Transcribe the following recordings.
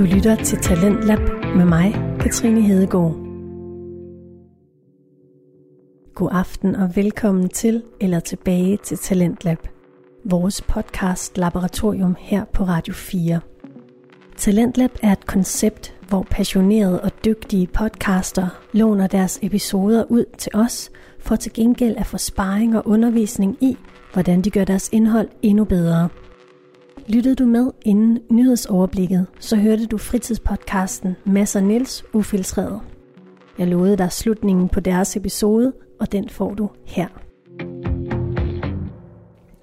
Du lytter til Talentlab med mig, Katrine Hedegaard. God aften og velkommen til eller tilbage til Talentlab. Vores podcast laboratorium her på Radio 4. Talentlab er et koncept, hvor passionerede og dygtige podcaster låner deres episoder ud til os, for til gengæld at få sparring og undervisning i, hvordan de gør deres indhold endnu bedre. Lyttede du med inden nyhedsoverblikket, så hørte du fritidspodcasten Masser Niels Ufiltreret. Jeg lovede dig slutningen på deres episode, og den får du her.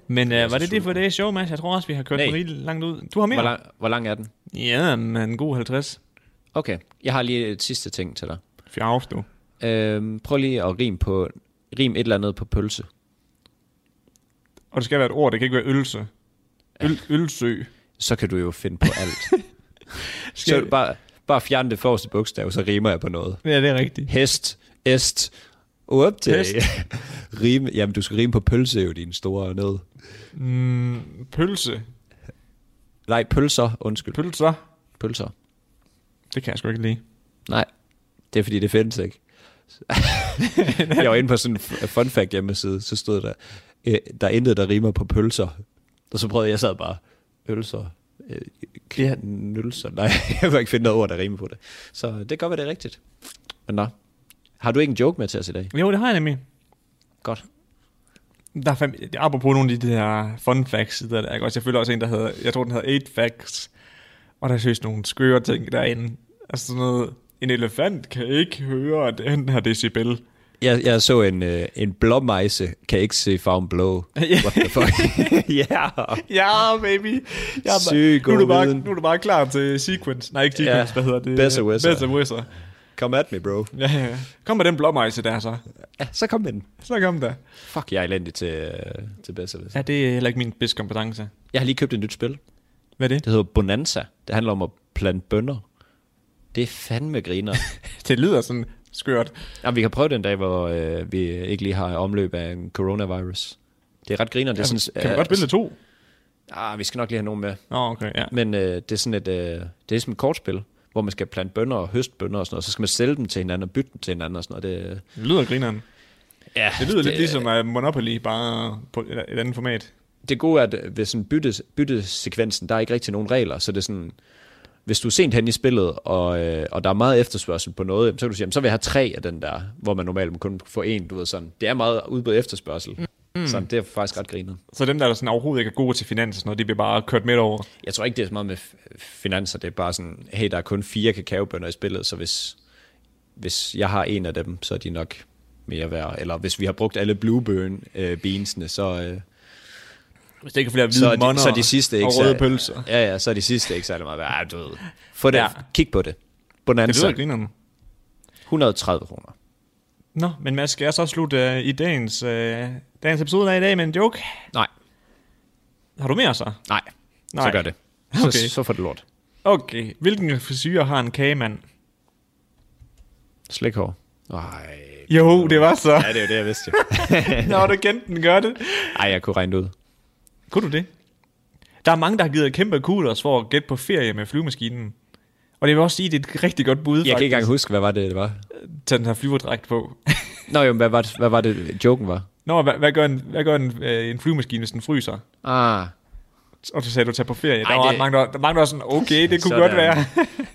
Men uh, var det det for det show, Mads? Jeg tror også, vi har kørt Nej. rigtig langt ud. Du har mere? Hvor lang, hvor lang er den? Ja, men en god 50. Okay, jeg har lige et sidste ting til dig. Fjavs, du. Øhm, prøv lige at rim, på, rim et eller andet på pølse. Og det skal være et ord, det kan ikke være ølse. Øl, ølsø. Så kan du jo finde på alt. så bare, bare fjerne det forreste bogstav, så rimer jeg på noget. Ja, det er rigtigt. Hest, est, up til. Hest. rime, jamen, du skal rime på pølse, jo din store nød. Mm, pølse. Nej, pølser, undskyld. Pølser. Pølser. Det kan jeg sgu ikke lide. Nej, det er fordi, det findes ikke. jeg var inde på sådan en fun fact hjemmeside, så stod der, øh, der er intet, der rimer på pølser. Og så prøvede jeg, jeg sad bare, ølser, øh, Ja. knølser. Nej, jeg kunne ikke finde noget ord, der rimer på det. Så det kan godt være, det er rigtigt. Men nå, har du ikke en joke med til os i dag? Jo, det har jeg nemlig. Godt. Der er fem, apropos nogle af de der fun facts, der er også, jeg føler også en, der hedder, jeg tror den hedder 8 facts, og der er seriøst nogle skøre ting derinde. Altså sådan noget, en elefant kan ikke høre den her decibel. Jeg, jeg så en, øh, en blåmejse, kan ikke se farven blå. What the fuck? Ja. Ja, baby. Jeg er Syg nu, er du bare, viden. nu er du bare klar til sequence. Nej, ikke sequence, ja. hvad hedder det? Besserwisser. Besserwisser. Come at me, bro. Ja, ja. Kom med den blåmejse der så. Ja, så kom med den. Så kom der. Fuck, jeg er elendig til, øh, til bedste. Ja, det er heller ikke min bedste kompetence. Jeg har lige købt et nyt spil. Hvad er det? Det hedder Bonanza. Det handler om at plante bønner. Det er fandme griner. Det lyder sådan skørt. Jamen, vi kan prøve den dag, hvor øh, vi ikke lige har omløb af en coronavirus. Det er ret griner. Det er Altså, sådan, kan man godt spille det to? Ah, vi skal nok lige have nogen med. Nå, okay, ja. Men øh, det er sådan et, øh, det er som et kortspil, hvor man skal plante bønner og høste bønner og sådan noget. Så skal man sælge dem til hinanden og bytte dem til hinanden og sådan noget. Det, Det lyder grineren. ja, Det lyder det, lidt ligesom uh, Monopoly, bare på et, et andet format. det gode er, at ved sådan bytte, byttesekvensen, der er ikke rigtig nogen regler, så det er sådan, hvis du er sent hen i spillet, og, øh, og der er meget efterspørgsel på noget, så kan du sige, jamen, så vil jeg have tre af den der, hvor man normalt kun får en, du ved sådan. Det er meget udbud efterspørgsel. Mm. Så det er faktisk ret grinet. Så dem, der, der sådan overhovedet ikke er gode til finans og sådan noget, de bliver bare kørt midt over. Jeg tror ikke, det er så meget med finanser. Det er bare sådan, hey, der er kun fire kakaobønner i spillet, så hvis, hvis jeg har en af dem, så er de nok mere værd. Eller hvis vi har brugt alle blueburn øh, beansene, så, øh, Hvis det ikke er flere så, hvide er de, så de sidste ikke og røde så- pølser. Ja, ja, så er de sidste ikke særlig meget værd. Ej, du ved. Få det, Ja. ja. kig på det. Det Bonanza, lyder grineren. 130 kroner. Nå, men Mads, skal jeg så slutte uh, i dagens, uh, dagens episode af i dag med en joke? Nej, Har du mere så? nej, Nej. så gør det. Så, Okay. så får det lort. Okay. Hvilken frisyr har en kagemand? Slikhår. Nej. Jo, det var så. Ja, det er jo det, jeg vidste. Nå, du kendte den, gør det. Ej, jeg kunne regne det ud. Kunne du det? Der er mange, der har givet kæmpe kudos for at gætte på ferie med flyvemaskinen. Og det vil også sige, at det er et rigtig godt bud, Jeg kan faktisk. ikke engang huske, hvad var det, det var. Tage den her flyverdragt på. Nå jo, hvad var det, hvad var det joken var? Nå, hvad, hvad gør, en, hvad gør en, øh, en flyvemaskine, hvis den fryser? Ah, Og så sagde du, tage på ferie. Ej, der var det- mange, der, der, mange, der var sådan, okay, det kunne Sådan. godt være.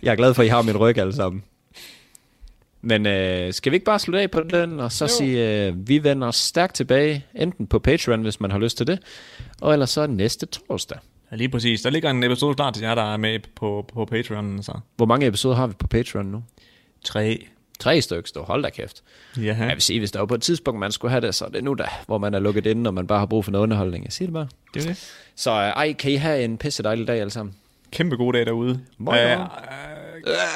jeg er glad for, at I har min ryg alle sammen. Men øh, skal vi ikke bare slutte af på den, og så Jo. sige, øh, vi vender stærkt tilbage, enten på Patreon, hvis man har lyst til det, og ellers så næste torsdag. Ja, lige præcis. Der ligger en episode klar til jer, der er med på, på Patreon. Så. Hvor mange episoder har vi på Patreon nu? Tre. Tre stykker, står. Hold da kæft. Ja. Jeg vil sige, hvis der var på et tidspunkt, man skulle have det, så er det nu da, hvor man er lukket inde, og man bare har brug for noget underholdning. Jeg siger det bare. Det er det. Så øh, ej, kan I have en pisse dejlig dag alle sammen? Kæmpe god dag derude. Moin, Øh, øh,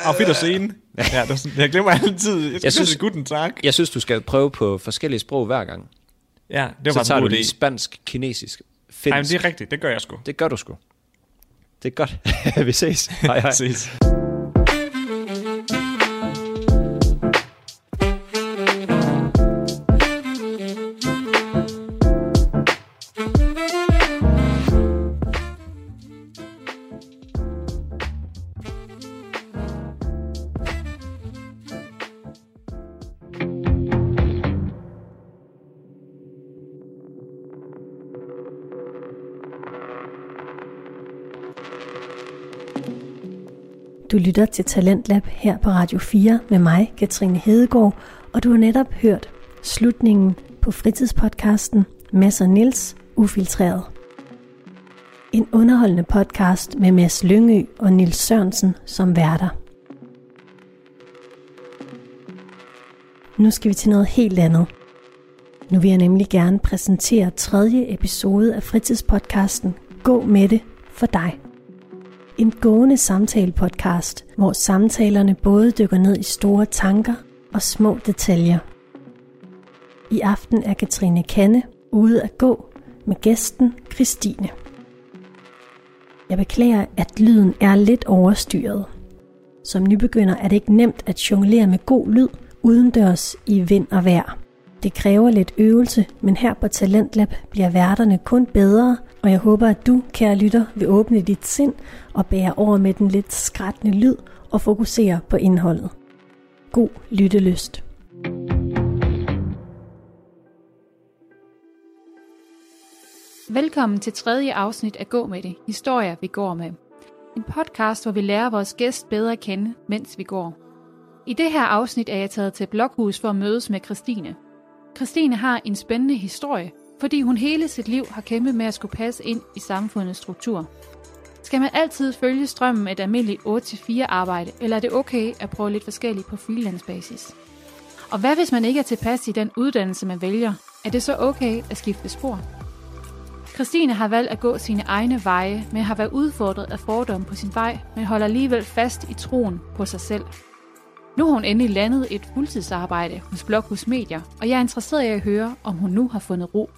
Auf Wiedersehen. Ja, det sådan, jeg glemmer altid. Jeg, jeg synes, guten tak. Jeg synes, du skal prøve på forskellige sprog hver gang. Ja, det var så tager du lige spansk, kinesisk, finsk. Nej, men det er rigtigt. Det gør jeg sgu. Det gør du sgu. Det er godt. vi ses. Hej hej. Ses. Du lytter til Talentlab her på Radio 4 med mig, Katrine Hedegaard, og du har netop hørt slutningen på fritidspodcasten Mads og Nils Ufiltreret. En underholdende podcast med Mads Lyngø og Nils Sørensen som værter. Nu skal vi til noget helt andet. Nu vil jeg nemlig gerne præsentere tredje episode af fritidspodcasten Gå med det for dig. En gående samtale-podcast, hvor samtalerne både dykker ned i store tanker og små detaljer. I aften er Katrine Kanne ude at gå med gæsten Christine. Jeg beklager, at lyden er lidt overstyret. Som nybegynder er det ikke nemt at jonglere med god lyd udendørs i vind og vejr. Det kræver lidt øvelse, men her på Talentlab bliver værterne kun bedre, og jeg håber, at du, kære lytter, vil åbne dit sind og bære over med den lidt skrættende lyd og fokusere på indholdet. God lyttelyst. Velkommen til tredje afsnit af Gå med det. Historier, vi går med. En podcast, hvor vi lærer vores gæst bedre at kende, mens vi går. I det her afsnit er jeg taget til Blokhus for at mødes med Christine. Christine har en spændende historie, fordi hun hele sit liv har kæmpet med at skulle passe ind i samfundets struktur. Skal man altid følge strømmen med et almindeligt 8-4 arbejde, eller er det okay at prøve lidt forskelligt på freelance basis? Og hvad hvis man ikke er tilpas i den uddannelse, man vælger? Er det så okay at skifte spor? Christine har valgt at gå sine egne veje, men har været udfordret af fordomme på sin vej, men holder alligevel fast i troen på sig selv. Nu har hun endelig landet et fuldtidsarbejde hos Blokhus Medier, og jeg er interesseret i at høre, om hun nu har fundet ro.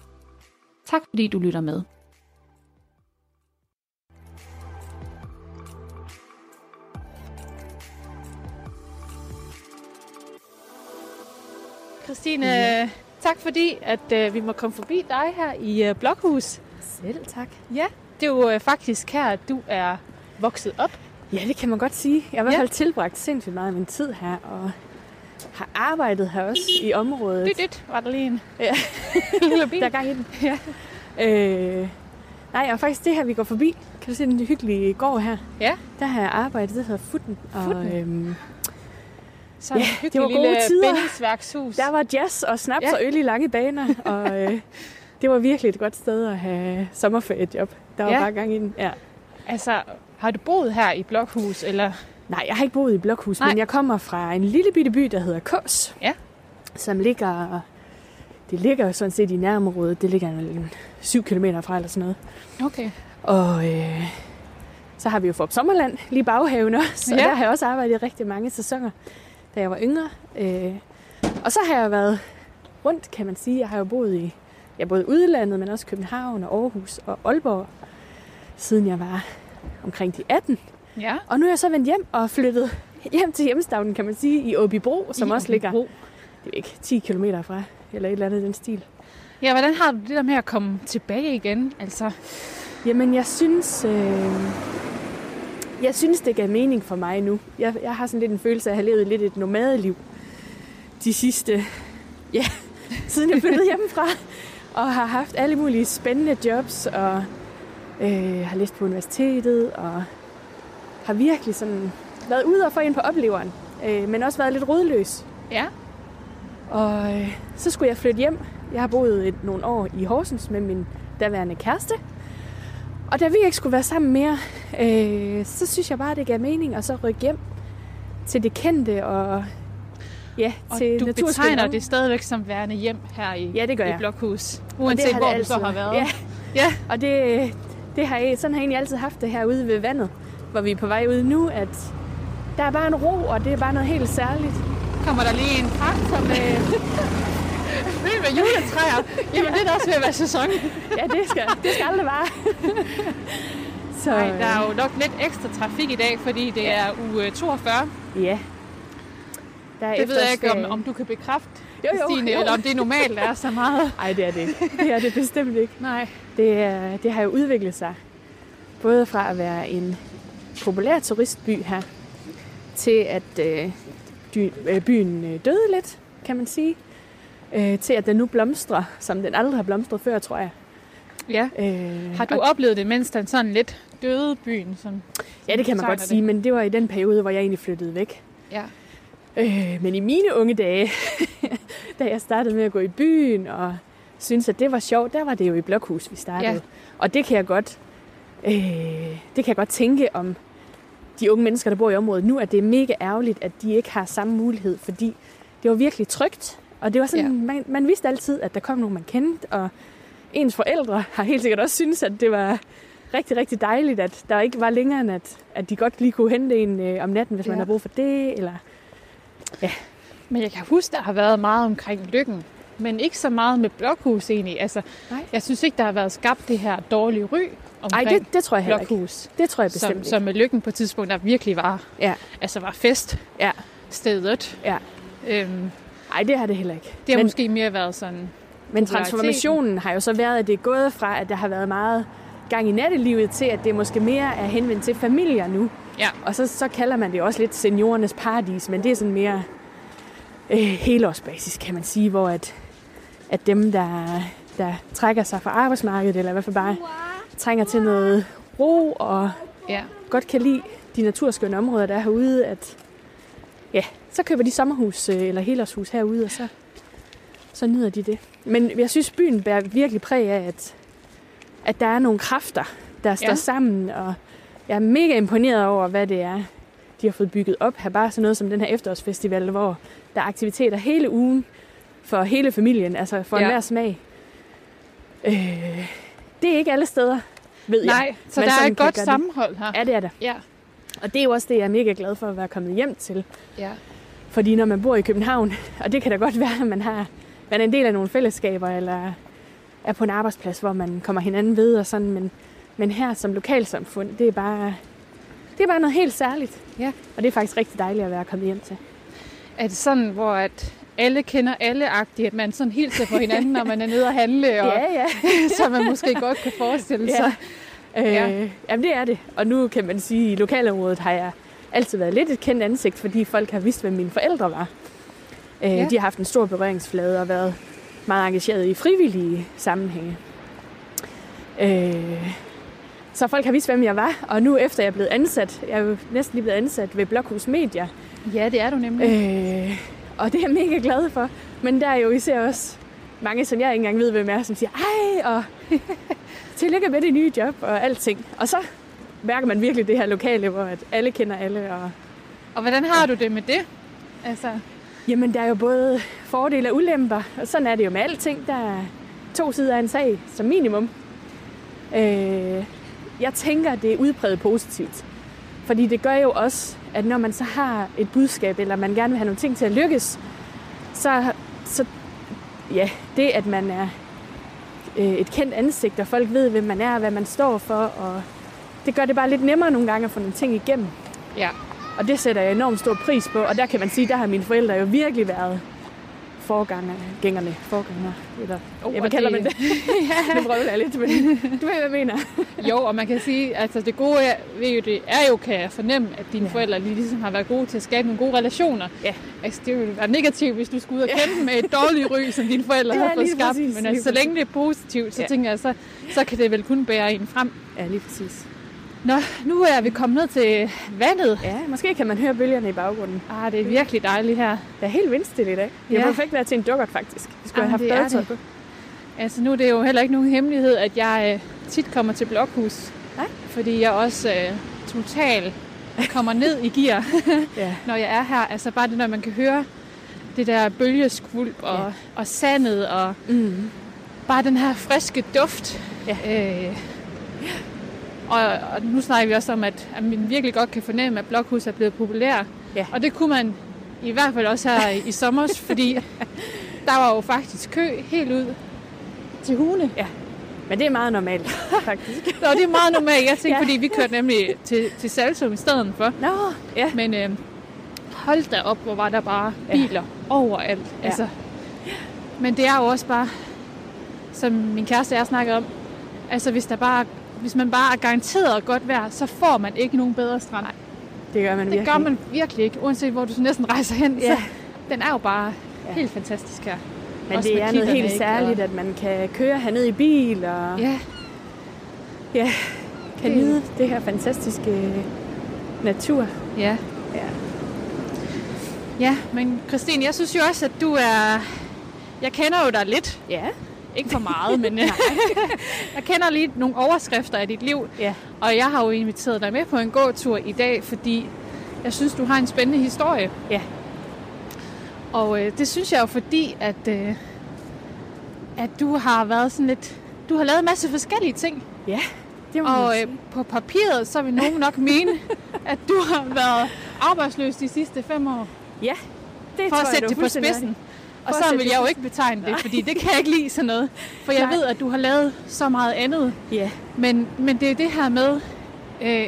Tak fordi du lytter med. Christine, ja. tak fordi at uh, vi må komme forbi dig her i uh, Blokhus. Selv tak. Ja, det er jo uh, faktisk her, at du er vokset op. Ja, det kan man godt sige. Jeg har i hvert fald ja. tilbragt sindssygt meget af min tid her, og har arbejdet her også i området. Dyt, dyt, var der lige en ja. lille bil. Der er gang i den. Ja. Øh, nej, og faktisk det her, vi går forbi, kan du se den hyggelige gård her? Ja. Der har jeg arbejdet, det hedder Futten. Futten? øhm, Så ja, en det var gode tider. Der var jazz og snaps ja. og øl i lange baner, og øh, det var virkelig et godt sted at have sommerferiejob. Der var ja. bare gang i den. Ja. Altså, har du boet her i Blokhus, eller? Nej, jeg har ikke boet i Blokhus, Nej. men jeg kommer fra en lille bitte by, der hedder Kås. Ja. Som ligger... Det ligger jo sådan set i nærområdet. Det ligger en 7 km fra eller sådan noget. Okay. Og øh, så har vi jo Forop Sommerland lige baghaven også. Ja. Og der har jeg også arbejdet i rigtig mange sæsoner, da jeg var yngre. Øh, og så har jeg været rundt, kan man sige. Jeg har jo boet i jeg både udlandet, men også København og Aarhus og Aalborg, siden jeg var omkring de 18. Ja. Og nu er jeg så vendt hjem og flyttet hjem til hjemstavnen, kan man sige, i Åbibro, som I også ligger det er ikke 10 km fra, eller et eller andet den stil. Ja, hvordan har du det der med at komme tilbage igen? Altså? Jamen, jeg synes, øh, jeg synes, det gav mening for mig nu. Jeg, jeg har sådan lidt en følelse af at have levet lidt et nomadeliv de sidste, ja, siden jeg flyttede hjemmefra, og har haft alle mulige spændende jobs, og øh, har læst på universitetet, og har virkelig sådan været ude og få ind på opleveren, øh, men også været lidt rådløs. Ja. Og øh, så skulle jeg flytte hjem. Jeg har boet et, nogle år i Horsens med min daværende kæreste. Og da vi ikke skulle være sammen mere, øh, så synes jeg bare, det gav mening at så rykke hjem til det kendte og ja, og til du betegner det stadigvæk som værende hjem her i, ja, det gør i jeg. Blokhus, uanset hvor du så har været. Ja, ja. og det, det har jeg, sådan har jeg egentlig altid haft det her ude ved vandet, hvor vi er på vej ud nu, at der er bare en ro, og det er bare noget helt særligt. Kommer der lige en traktor med, med juletræer? Jamen, det er da også ved at være sæson. ja, det skal, det skal aldrig være. Så, Nej, der er jo nok lidt ekstra trafik i dag, fordi det ja. er uge 42. Ja. Der er det ved jeg ikke, om, om du kan bekræfte, jo, jo, Stine, jo. eller om det normalt er så meget. Nej, det er det ikke. Det er det bestemt ikke. Nej. Det, er, det har jo udviklet sig. Både fra at være en populær turistby her, til at øh, dy, øh, byen øh, døde lidt, kan man sige. Øh, til at den nu blomstrer, som den aldrig har blomstret før, tror jeg. Ja. Øh, Har du og- oplevet det, mens den sådan lidt døde byen? Som, Ja, det kan man godt sige, men det var i den periode, hvor jeg egentlig flyttede væk. Ja. Øh, men i mine unge dage, da jeg startede med at gå i byen og synes at det var sjovt, der var det jo i Blokhus, vi startede. Ja. Og det kan jeg godt, øh, det kan jeg godt tænke om de unge mennesker, der bor i området nu, at det er mega ærgerligt, at de ikke har samme mulighed, fordi det var virkelig trygt. Og det var sådan, Ja. ja. man, man vidste altid, at der kom nogen, man kendte, og ens forældre har helt sikkert også syntes, at det var rigtig, rigtig dejligt, at der ikke var længere end, at, at de godt lige kunne hente en øh, om natten, hvis ja. man Ja. har brug for det, eller Men jeg kan huske, der har været meget omkring lykken. Men ikke så meget med blokhus egentlig. Altså, Nej. jeg synes ikke, der har været skabt det her dårlige ry Nej, omkring det, det tror jeg heller ikke. Det tror jeg bestemt Som, ikke. som med lykken på et tidspunkt, der virkelig var, Ja. altså var fest Ja. stedet. Ja. Øhm, Nej, det har det heller ikke. det har men, måske mere været sådan... men transformationen har jo så været, at det er gået fra, at der har været meget gang i nattelivet, til at det måske mere er henvendt til familier nu. Ja. Og så, så kalder man det også lidt seniorernes paradis, men det er sådan mere øh, helårsbasis, kan man sige, hvor at, at dem, der, der trækker sig fra arbejdsmarkedet, eller i hvert fald bare trænger til noget ro og Ja. godt kan lide de naturskønne områder, der er herude, at ja, så køber de sommerhus øh, eller helårshus herude, og så, så nyder de det. Men jeg synes, byen bærer virkelig præg af, at, at der er nogle kræfter, der står Ja. sammen, og jeg er mega imponeret over, hvad det er, de har fået bygget op her. Bare sådan noget som den her efterårsfestival, hvor der er aktiviteter hele ugen for hele familien, altså for ja. enhver smag. Øh, det er ikke alle steder, ved jeg. Nej, så Men der er et godt sammenhold her. Ja, det er det. Ja. Og det er jo også det, jeg er mega glad for at være kommet hjem til. ja. Fordi når man bor i København, og det kan da godt være, at man, har, man er en del af nogle fællesskaber, eller er på en arbejdsplads, hvor man kommer hinanden ved og sådan, men, men her som lokalsamfund, det er bare, det er bare noget helt særligt. Ja. Og det er faktisk rigtig dejligt at være kommet hjem til. Er det sådan, hvor at alle kender alle-agtigt, at man sådan hilser på hinanden, når man er nede og handle, og Ja, ja. så man måske godt kan forestille Ja. sig. Øh, Ja. ja. Jamen det er det. Og nu kan man sige, at i lokalområdet har jeg altid været lidt et kendt ansigt, fordi folk har vidst, hvem mine forældre var. Øh, Ja. De har haft en stor berøringsflade og været meget engageret i frivillige sammenhænge. Øh, så folk har vidst, hvem jeg var. Og nu efter jeg er blevet ansat, jeg er jo næsten lige blevet ansat ved Blokhus Media, Ja, det er du nemlig. Øh, og det er jeg mega glad for. Men der er jo især også mange, som jeg ikke engang ved, hvem er, som siger, ej, og tillykke med det nye job og alting. Og så mærker man virkelig det her lokale, hvor at alle kender alle. Og, Og hvordan har du det med det? Altså, jamen, der er jo både fordele og ulemper, og sådan er det jo med alting. Der er to sider af en sag, som minimum. Øh, jeg tænker, det er udpræget positivt. Fordi det gør jo også, at når man så har et budskab, eller man gerne vil have nogle ting til at lykkes, så, så ja, det at man er øh, et kendt ansigt, og folk ved, hvem man er, og hvad man står for, og det gør det bare lidt nemmere nogle gange at få nogle ting igennem. ja. Og det sætter jeg enormt stor pris på, og der kan man sige, der har mine forældre jo virkelig været forgængerne, forgængere, eller Oh, ja, hvad kalder det- man det? det prøver jeg lidt, men du ved, hvad jeg mener. Jo, og man kan sige, altså det gode er, ved jo, det er jo, kan jeg fornemme, at dine Ja. forældre lige ligesom har været gode til at skabe nogle gode relationer. Ja. Altså det ville være negativt, hvis du skulle ud og kende dem med et dårligt ry, som dine forældre Ja, har fået skabt. præcis, Men altså, så længe det er positivt, så Ja. tænker jeg, så, så kan det vel kun bære en frem. Ja, lige præcis. Nå, nu er vi kommet ned til vandet. Ja, måske kan man høre bølgerne i baggrunden. Ah, det er virkelig dejligt her. Det er helt vindstille i dag. Ja. perfekt været til en dukkert, faktisk. Vi skulle Jamen, have det er haft badetøj på. Altså nu er det jo heller ikke nogen hemmelighed, at jeg øh, tit kommer til Blokhus. Nej. Fordi jeg også øh, totalt kommer ned i gear, Ja. når jeg er her. Altså bare det, når man kan høre det der bølgeskvulp og, Ja. og sandet og Mm. bare den her friske duft. Ja. Øh, og, og nu snakker vi også om, at, at man virkelig godt kan fornemme, at Blokhus er blevet populær. Ja. Og det kunne man i hvert fald også her i, sommer, fordi der var jo faktisk kø helt ud til Hune. Men det er meget normalt, faktisk. Nå, det er meget normalt. Jeg tænkte, Ja. ja. fordi vi kørte nemlig til, til Salsum i stedet for. Nå, ja. Men øh, hold da op, hvor var der bare Ja. biler overalt. Ja. Altså. Men det er jo også bare, som min kæreste og jeg snakkede om, altså hvis, der bare, hvis man bare er garanteret godt vejr, så får man ikke nogen bedre strand. Nej, Det gør man det virkelig. gør man virkelig ikke, uanset hvor du så næsten rejser hen. Ja. Så den er jo bare Ja. helt fantastisk her. Men Også det er noget helt ikke? særligt, at man kan køre herned i bil, og Ja, ja, kan Det- nyde det her fantastiske natur. Ja. Ja. Ja, men Christine, jeg synes jo også, at du er... Jeg kender jo dig lidt. Ja. Ikke for meget, men jeg kender lige nogle overskrifter af dit liv. Ja. Og jeg har jo inviteret dig med på en gåtur i dag, fordi jeg synes, du har en spændende historie. Ja. Og øh, det synes jeg jo, fordi at, øh, at du har været sådan lidt... Du har lavet en masse forskellige ting. Ja, det må Og øh, på papiret, så vil nogen nok mene, at du har været arbejdsløs de sidste fem år. Ja, det For tror at jeg, sætte du det på spidsen. Og så vil jeg jo ikke betegne det, fordi det kan jeg ikke lide sådan noget. For jeg Nej. ved, at du har lavet så meget andet. Ja, Men, men det er det her med, øh,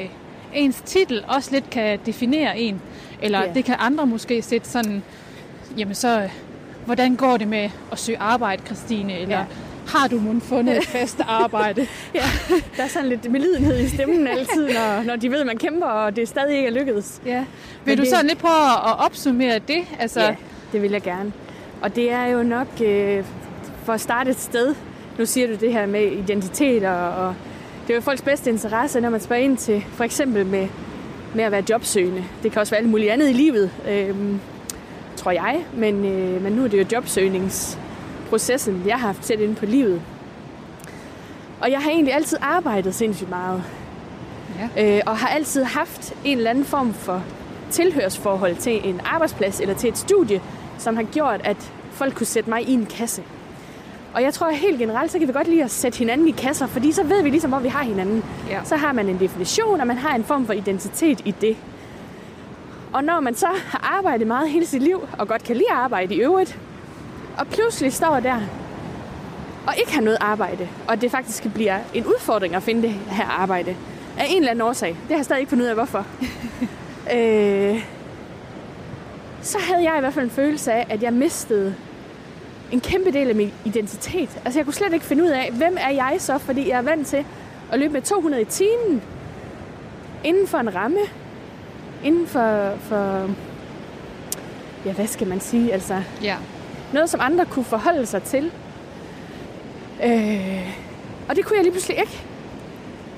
ens titel også lidt kan definere en. Eller Ja. det kan andre måske sætte sådan, jamen så, hvordan går det med at søge arbejde, Christine? Eller Ja. har du måske fundet et fast arbejde? ja. Der er sådan lidt medlidenhed i stemmen altid, når, når de ved, at man kæmper, og det stadig ikke er lykkedes. ja. Men Vil du det- sådan lidt prøve at opsummere det? Altså, Ja, det vil jeg gerne. Og det er jo nok øh, for at starte et sted. Nu siger du det her med identitet, og, og det er jo folks bedste interesse, når man spørger ind til for eksempel med, med at være jobsøgende. Det kan også være alt muligt andet i livet, øh, tror jeg. Men, øh, men nu er det jo jobsøgningsprocessen, jeg har haft tæt inde på livet. Og jeg har egentlig altid arbejdet sindssygt meget. Ja. Øh, og har altid haft en eller anden form for tilhørsforhold til en arbejdsplads eller til et studie, som har gjort, at folk kunne sætte mig i en kasse. Og jeg tror at helt generelt, så kan vi godt lide at sætte hinanden i kasser, fordi så ved vi ligesom, hvor vi har hinanden. Ja. Så har man en definition, og man har en form for identitet i det. Og når man så har arbejdet meget hele sit liv, og godt kan lide at arbejde i øvrigt, og pludselig står der og ikke har noget arbejde, og det faktisk bliver en udfordring at finde det her arbejde, af en eller anden årsag. Det har jeg stadig ikke fundet ud af, hvorfor. øh, så havde jeg i hvert fald en følelse af, at jeg mistede en kæmpe del af min identitet. Altså jeg kunne slet ikke finde ud af, hvem er jeg så, fordi jeg er vant til at løbe med 200 i timen inden for en ramme. Inden for, for ja, hvad skal man sige, altså ja. noget, som andre kunne forholde sig til. Øh, og det kunne jeg lige pludselig ikke.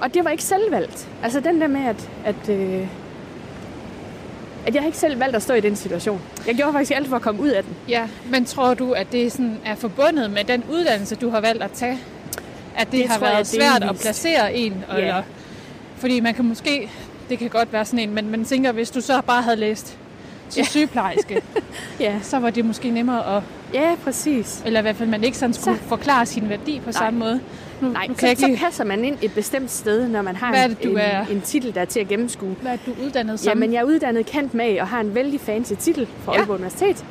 Og det var ikke selvvalgt. Altså den der med, at, at, øh, at jeg ikke selv valgt at stå i den situation. Jeg gjorde faktisk alt for at komme ud af den. Ja, men tror du, at det sådan er forbundet med den uddannelse, du har valgt at tage? At det, Det har jeg været svært at placere en? Ja. Eller, fordi man kan måske, det kan godt være sådan en, men man tænker, hvis du så bare havde læst til Ja. sygeplejerske, Ja, så var det måske nemmere at, ja præcis. eller i hvert fald man ikke sådan skulle Så- forklare sin værdi på samme måde. Nu, Nej, så, ikke så passer man ind et bestemt sted, når man har Hvad er en, det, du en, er? en titel, der er til at gennemskue. hvad er du uddannet som? Jamen, jeg er uddannet kendt med og har en vældig fancy titel fra Ja. Aalborg Universitet.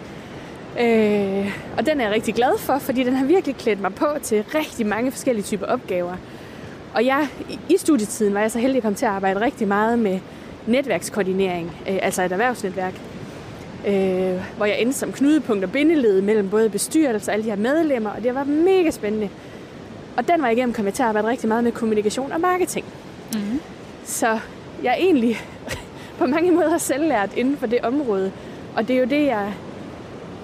Øh, og den er jeg rigtig glad for, fordi den har virkelig klædt mig på til rigtig mange forskellige typer opgaver. Og jeg, i- studietiden var jeg så heldig at komme til at arbejde rigtig meget med netværkskoordinering, øh, altså et erhvervsnetværk. Øh, hvor jeg endte som knudepunkt og bindeled mellem både bestyrelse og alle de her medlemmer, og det var mega spændende. Og den var jeg igennem kommet til at arbejde rigtig meget med kommunikation og marketing. Mhm. Så jeg er egentlig på mange måder selvlært inden for det område. Og det er jo det, jeg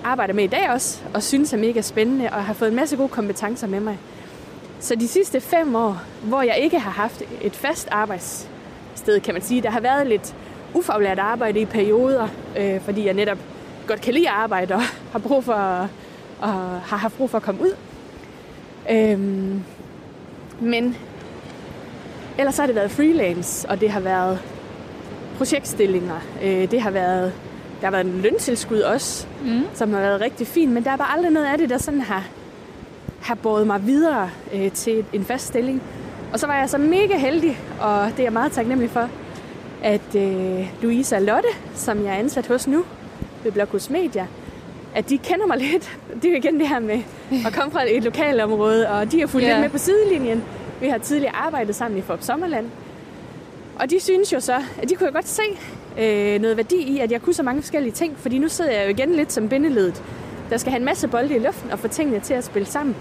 arbejder med i dag også, og synes er mega spændende, og har fået en masse gode kompetencer med mig. Så de sidste fem år, hvor jeg ikke har haft et fast arbejdssted, kan man sige, der har været lidt ufaglært arbejde i perioder, øh, fordi jeg netop godt kan lide at arbejde og har brug for at, og har haft brug for at komme ud. Øhm, men ellers har det været freelance, og det har været projektstillinger. Øh, det har været, der har været en løntilskud også, Mm. som har været rigtig fint, men der er bare aldrig noget af det, der sådan har, har båret mig videre øh, til en fast stilling. Og så var jeg så mega heldig, og det er jeg meget taknemmelig for, at øh, Louise og Lotte, som jeg er ansat hos nu ved Blokhus Media, at de kender mig lidt. Det er jo igen det her med at komme fra et lokalområde, og de har fulgt Ja. lidt med på sidelinjen. Vi har tidligere arbejdet sammen i Forop Sommerland. Og de synes jo så, at de kunne jo godt se øh, noget værdi i, at jeg kunne så mange forskellige ting, fordi nu sidder jeg jo igen lidt som bindeledet, der skal have en masse bolde i luften og få tingene til at spille sammen.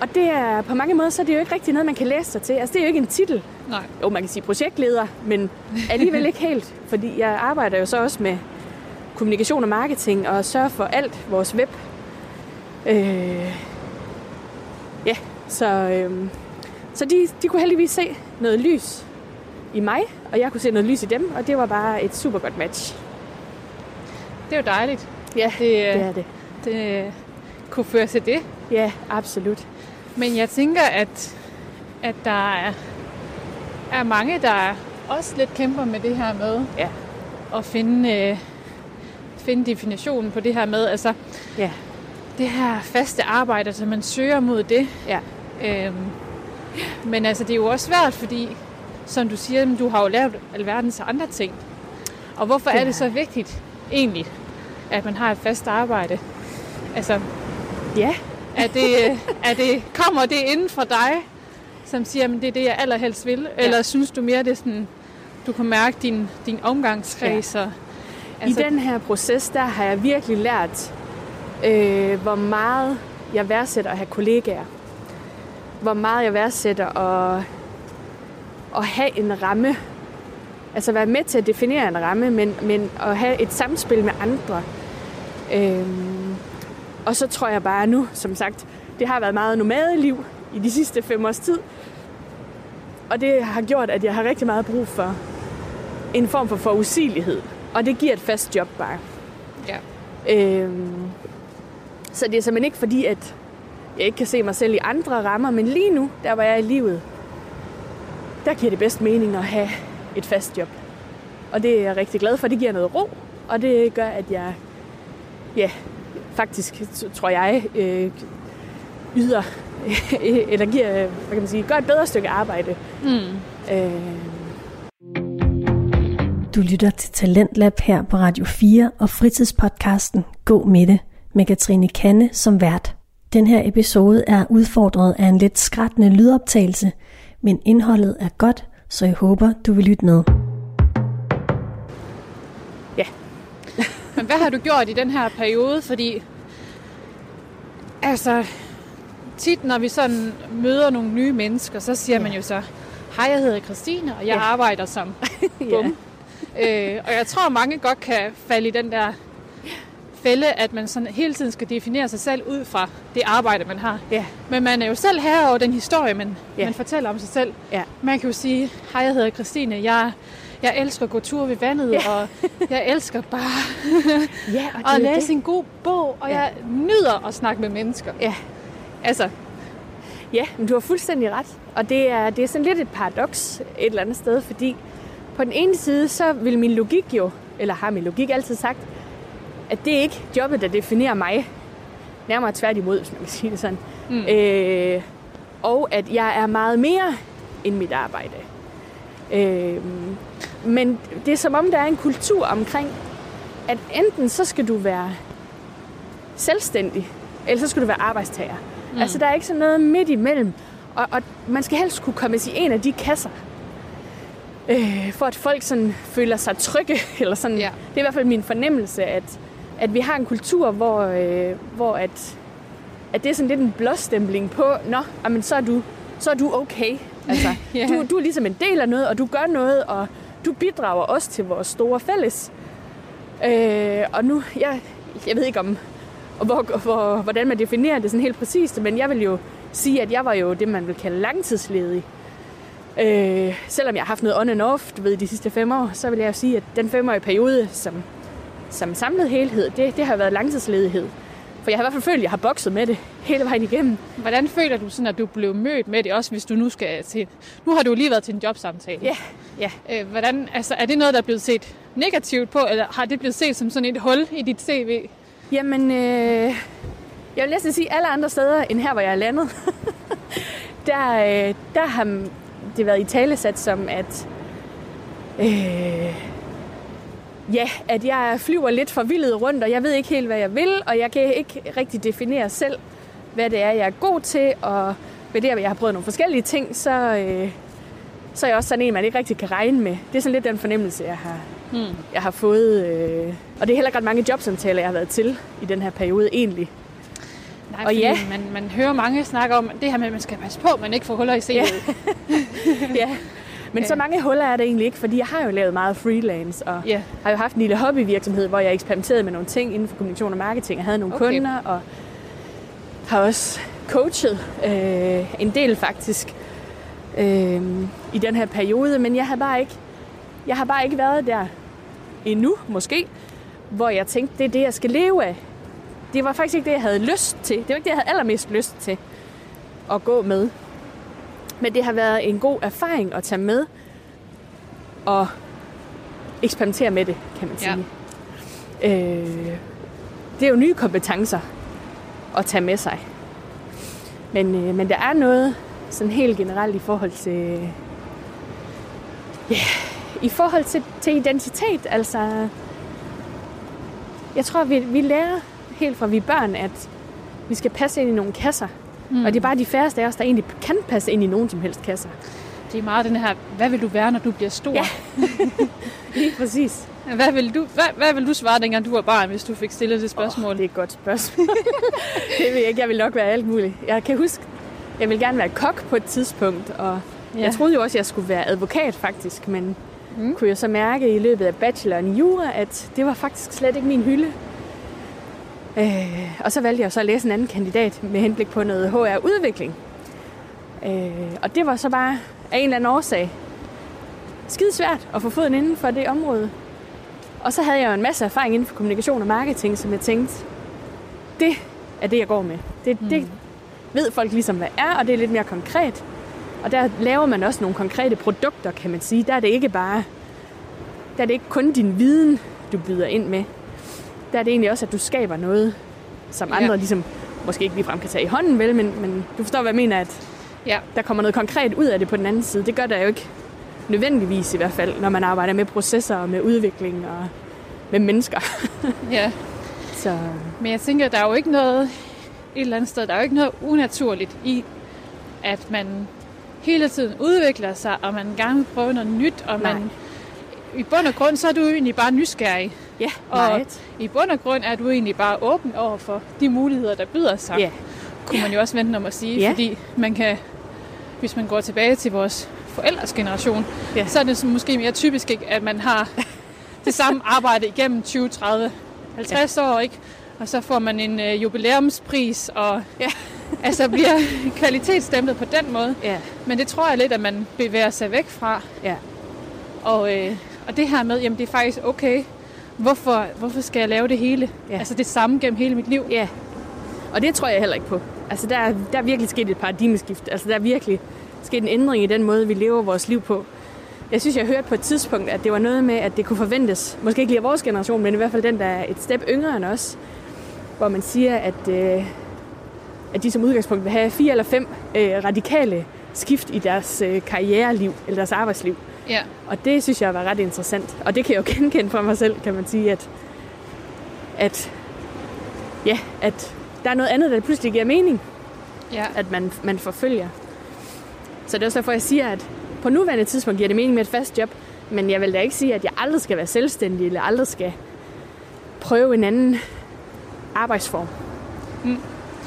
Og det er på mange måder, så er det jo ikke rigtig noget, man kan læse sig til. Altså det er jo ikke en titel. Nej. Jo, man kan sige projektleder, men alligevel ikke helt, fordi jeg arbejder jo så også med kommunikation og marketing og sørger for alt vores web. Øh, ja, så, øh, Så de, de kunne heldigvis se noget lys i mig, og jeg kunne se noget lys i dem, og det var bare et super godt match. Det er jo dejligt. Ja, Det, øh, det er det. det øh, kunne føre til det. Ja, absolut. Men jeg tænker, at, at der er, er mange, der også lidt kæmper med det her med Ja. at finde, øh, finde definitionen på det her med, altså Ja, det her faste arbejde, så man søger mod det. ja. Øhm, men altså, det er jo også svært, fordi, som du siger, du har jo lavet alverdens andre ting. Og hvorfor Det er det så vigtigt, egentlig, at man har et fast arbejde? Altså, Ja, er det, er det, kommer det inden for dig, som siger, at det er det, jeg allerhelst vil? Ja. Eller synes du mere, det er sådan, du kan mærke din, din omgangskreds? Ja. Og, altså, i den her proces, der har jeg virkelig lært, øh, hvor meget jeg værdsætter at have kollegaer. Hvor meget jeg værdsætter at, at have en ramme. Altså være med til at definere en ramme, men, men at have et samspil med andre. Øhm, og så tror jeg bare nu, som sagt, det har været meget nomadeliv i de sidste fem års tid. Og det har gjort, at jeg har rigtig meget brug for en form for forudsigelighed. Og det giver et fast job bare. Ja. Øhm, så det er simpelthen ikke fordi, at jeg ikke kan se mig selv i andre rammer, men lige nu, der hvor jeg er i livet, der giver det bedst mening at have et fast job. Og det er jeg rigtig glad for. Det giver noget ro, og det gør, at jeg, ja, faktisk tror jeg, øh, yder, eller giver, hvad kan man sige, gør et bedre stykke arbejde. Mm. Øh, Du lytter til Talentlab her på Radio 4 og fritidspodcasten Gå med det med Katrine Kanne som vært. Den her episode er udfordret af en lidt skrættende lydoptagelse, men indholdet er godt, så jeg håber, du vil lytte med. Men hvad har du gjort i den her periode? Fordi, altså, tit når vi sådan møder nogle nye mennesker, så siger Ja. man jo så, hej, jeg hedder Christine, og jeg Ja. arbejder som bum. Øh, og jeg tror, mange godt kan falde i den der fælde, at man sådan hele tiden skal definere sig selv ud fra det arbejde, man har. Ja, Men man er jo selv her over den historie, man, Ja. man fortæller om sig selv. ja, Man kan jo sige, hej, jeg hedder Christine, jeg, jeg elsker at gå tur ved vandet, Ja. og jeg elsker bare ja og at det er læse det. en god bog, og Ja. jeg nyder at snakke med mennesker. Ja, Altså, Ja, men du har fuldstændig ret. Og det er, det er sådan lidt et paradoks et eller andet sted, fordi på den ene side, så vil min logik jo, eller har min logik altid sagt, at det er ikke jobbet, der definerer mig. Nærmere tværtimod, hvis man kan sige det sådan. Mm. Øh, og at jeg er meget mere end mit arbejde. Øh, men det er som om, der er en kultur omkring, at enten så skal du være selvstændig, eller så skal du være arbejdstager. Mm. Altså, der er ikke sådan noget midt imellem. Og, og man skal helst kunne komme i en af de kasser, øh, for at folk sådan føler sig trygge. Eller sådan. Ja. Det er i hvert fald min fornemmelse, at, at vi har en kultur, hvor, øh, hvor at, at det er sådan lidt en blåstempling på, nå, jamen, så, er du, så er du okay. Altså, Ja. du, du er ligesom en del af noget, og du gør noget, og du bidrager også til vores store fælles. Øh, og nu, jeg, jeg ved ikke om, og hvor, hvor, hvordan man definerer det sådan helt præcist, men jeg vil jo sige, at jeg var jo det, man vil kalde langtidsledig. Øh, selvom jeg har haft noget on and off, ved, de sidste fem år, så vil jeg jo sige, at den femårige periode, som, som samlet helhed, det, det har været langtidsledighed. For jeg har i hvert fald følt, at jeg har bokset med det hele vejen igennem. hvordan føler du sådan, at du blev mødt med det, også hvis du nu skal til... Nu har du lige været til en jobsamtale. Ja, ja. Øh, hvordan, altså, er det noget, der er blevet set negativt på, eller har det blevet set som sådan et hul i dit CV? Jamen, øh, jeg vil næsten sige, alle andre steder end her, hvor jeg er landet, der, øh, der har det været i talesat som, at, øh, ja, at jeg flyver lidt forvildet rundt, og jeg ved ikke helt, hvad jeg vil, og jeg kan ikke rigtig definere selv, hvad det er, jeg er god til, og med det, at jeg har prøvet nogle forskellige ting, så, øh, så er jeg også sådan en, man ikke rigtig kan regne med. Det er sådan lidt den fornemmelse, jeg har, Hmm. jeg har fået. Øh, og det er heller ikke ret mange jobsamtaler, jeg har været til i den her periode egentlig. Nej, Og ja. man, man hører mange snakke om det her med, at man skal passe på, at man ikke får huller i CV'et. Ja. ja. Men så Ja. mange huller er det egentlig ikke, fordi jeg har jo lavet meget freelance, og Ja. har jo haft en lille hobbyvirksomhed, hvor jeg eksperimenterede med nogle ting inden for kommunikation og marketing. Jeg havde nogle okay. kunder, og har også coachet øh, en del faktisk. øh, i den her periode, men jeg har bare ikke, jeg har bare ikke været der endnu, måske, hvor jeg tænkte, det er det, jeg skal leve af. Det var faktisk ikke det, jeg havde lyst til. Det var ikke det, jeg havde allermest lyst til at gå med. Men det har været en god erfaring at tage med og eksperimentere med det, kan man sige. Ja. Øh, det er jo nye kompetencer at tage med sig. Men, øh, men der er noget sådan helt generelt i forhold til ja, i forhold til, til identitet. Altså, jeg tror, vi, vi lærer helt fra vi er børn, at vi skal passe ind i nogle kasser. Mm. Og det er bare de færreste af os, der egentlig kan passe ind i nogen som helst kasser. Det er meget den her, hvad vil du være, når du bliver stor? Ja, lige præcis. Hvad vil, du, hvad, hvad vil du svare, dengang du var barn, hvis du fik stillet det spørgsmål? Oh, det er et godt spørgsmål. det ved jeg ikke. Jeg vil nok være alt muligt. Jeg kan huske, jeg vil gerne være kok på et tidspunkt, og ja. jeg troede jo også, jeg skulle være advokat faktisk, men mm. kunne jeg så mærke i løbet af bacheloren i jura, at det var faktisk slet ikke min hylde. Øh, og så valgte jeg så at læse en anden kandidat med henblik på noget HR-udvikling. Øh, og det var så bare af en eller anden årsag svært at få foden inden for det område. Og så havde jeg jo en masse erfaring inden for kommunikation og marketing, som jeg tænkte, det er det, jeg går med. Det, mm. det ved folk ligesom, hvad er, og det er lidt mere konkret. Og der laver man også nogle konkrete produkter, kan man sige. Der er det ikke bare, der er det ikke kun din viden, du byder ind med. Der er det egentlig også, at du skaber noget, som andre ja. ligesom måske ikke ligefrem kan tage i hånden, vel, men, men du forstår, hvad jeg mener, at ja. der kommer noget konkret ud af det på den anden side. Det gør der jo ikke nødvendigvis i hvert fald, når man arbejder med processer og med udvikling og med mennesker. ja. Så. Men jeg tænker, der er jo ikke noget et eller andet sted, der er jo ikke noget unaturligt i, at man hele tiden udvikler sig, og man gerne vil prøve noget nyt, og man, i bund og grund, så er du egentlig bare nysgerrig. Ja, og i bund og grund er du egentlig bare åben over for de muligheder, der byder sig. Ja. Kunne man jo også vente om at sige, ja. fordi man kan, hvis man går tilbage til vores forældres generation, ja. så er det måske mere typisk, ikke, at man har det samme arbejde igennem 20, 30, 50 ja. år, ikke? Og så får man en øh, jubilæumspris, og ja. altså bliver kvalitetsstemplet på den måde. Ja. Men det tror jeg lidt, at man bevæger sig væk fra. Ja. Og, øh, og det her med, jamen det er faktisk okay. Hvorfor, hvorfor skal jeg lave det hele? Ja. Altså det samme gennem hele mit liv. Ja. Og det tror jeg heller ikke på. Altså der, der er virkelig sket et paradigmeskift. Altså der er virkelig sket en ændring i den måde, vi lever vores liv på. Jeg synes, jeg hørte på et tidspunkt, at det var noget med, at det kunne forventes, måske ikke lige af vores generation, men i hvert fald den, der er et step yngre end os, hvor man siger, at, øh, at de som udgangspunkt vil have fire eller fem øh, radikale skift i deres øh, karriereliv, eller deres arbejdsliv. Ja. Og det synes jeg var ret interessant. Og det kan jeg jo genkende fra mig selv, kan man sige, at, at, ja, at der er noget andet, der pludselig giver mening. Ja. At man, man forfølger. Så det er også derfor, jeg siger, at på nuværende tidspunkt giver det mening med et fast job, men jeg vil da ikke sige, at jeg aldrig skal være selvstændig, eller aldrig skal prøve en anden arbejdsform. Mm.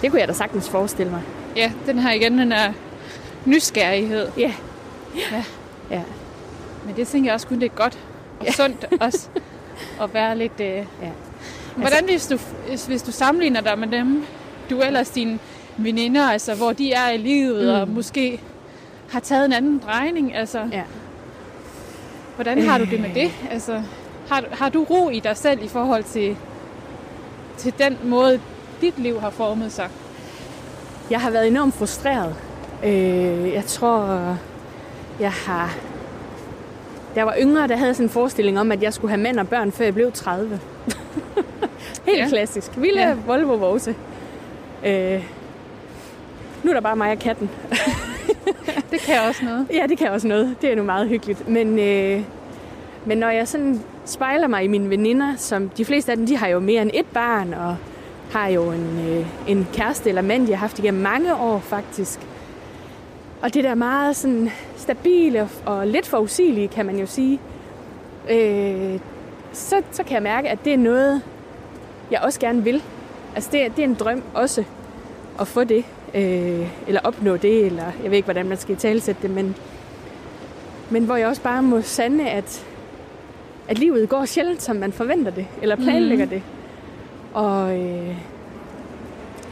Det kunne jeg da sagtens forestille mig. Ja, den her igen, den er nysgerrighed. Ja. ja. ja. Men det tænker jeg også kun, det er godt og ja. sundt også at være lidt... Øh... Ja. Hvordan hvis du, hvis du sammenligner dig med dem, du ellers dine veninder, altså hvor de er i livet, mm. og måske har taget en anden drejning, altså... Ja. Hvordan har du det med det? Altså, har, har du ro i dig selv i forhold til til den måde, dit liv har formet sig? Jeg har været enormt frustreret. Øh, jeg tror, jeg har... Da jeg var yngre, der havde jeg sådan en forestilling om, at jeg skulle have mænd og børn, før jeg blev 30. Helt ja. klassisk. Ville ja. Volvo Vose. Øh, nu er der bare mig og katten. det kan også noget. Ja, det kan også noget. Det er nu meget hyggeligt. Men, øh, men når jeg sådan spejler mig i mine veninder, som de fleste af dem, de har jo mere end et barn, og har jo en, øh, en kæreste eller mand, de har haft igennem mange år faktisk. Og det der meget sådan stabile og, lidt forudsigelige, kan man jo sige, øh, så, så kan jeg mærke, at det er noget, jeg også gerne vil. Altså det, det er en drøm også at få det, øh, eller opnå det, eller jeg ved ikke, hvordan man skal talsætte det, men, men hvor jeg også bare må sande, at at livet går sjældent, som man forventer det, eller planlægger mm. det. Og øh,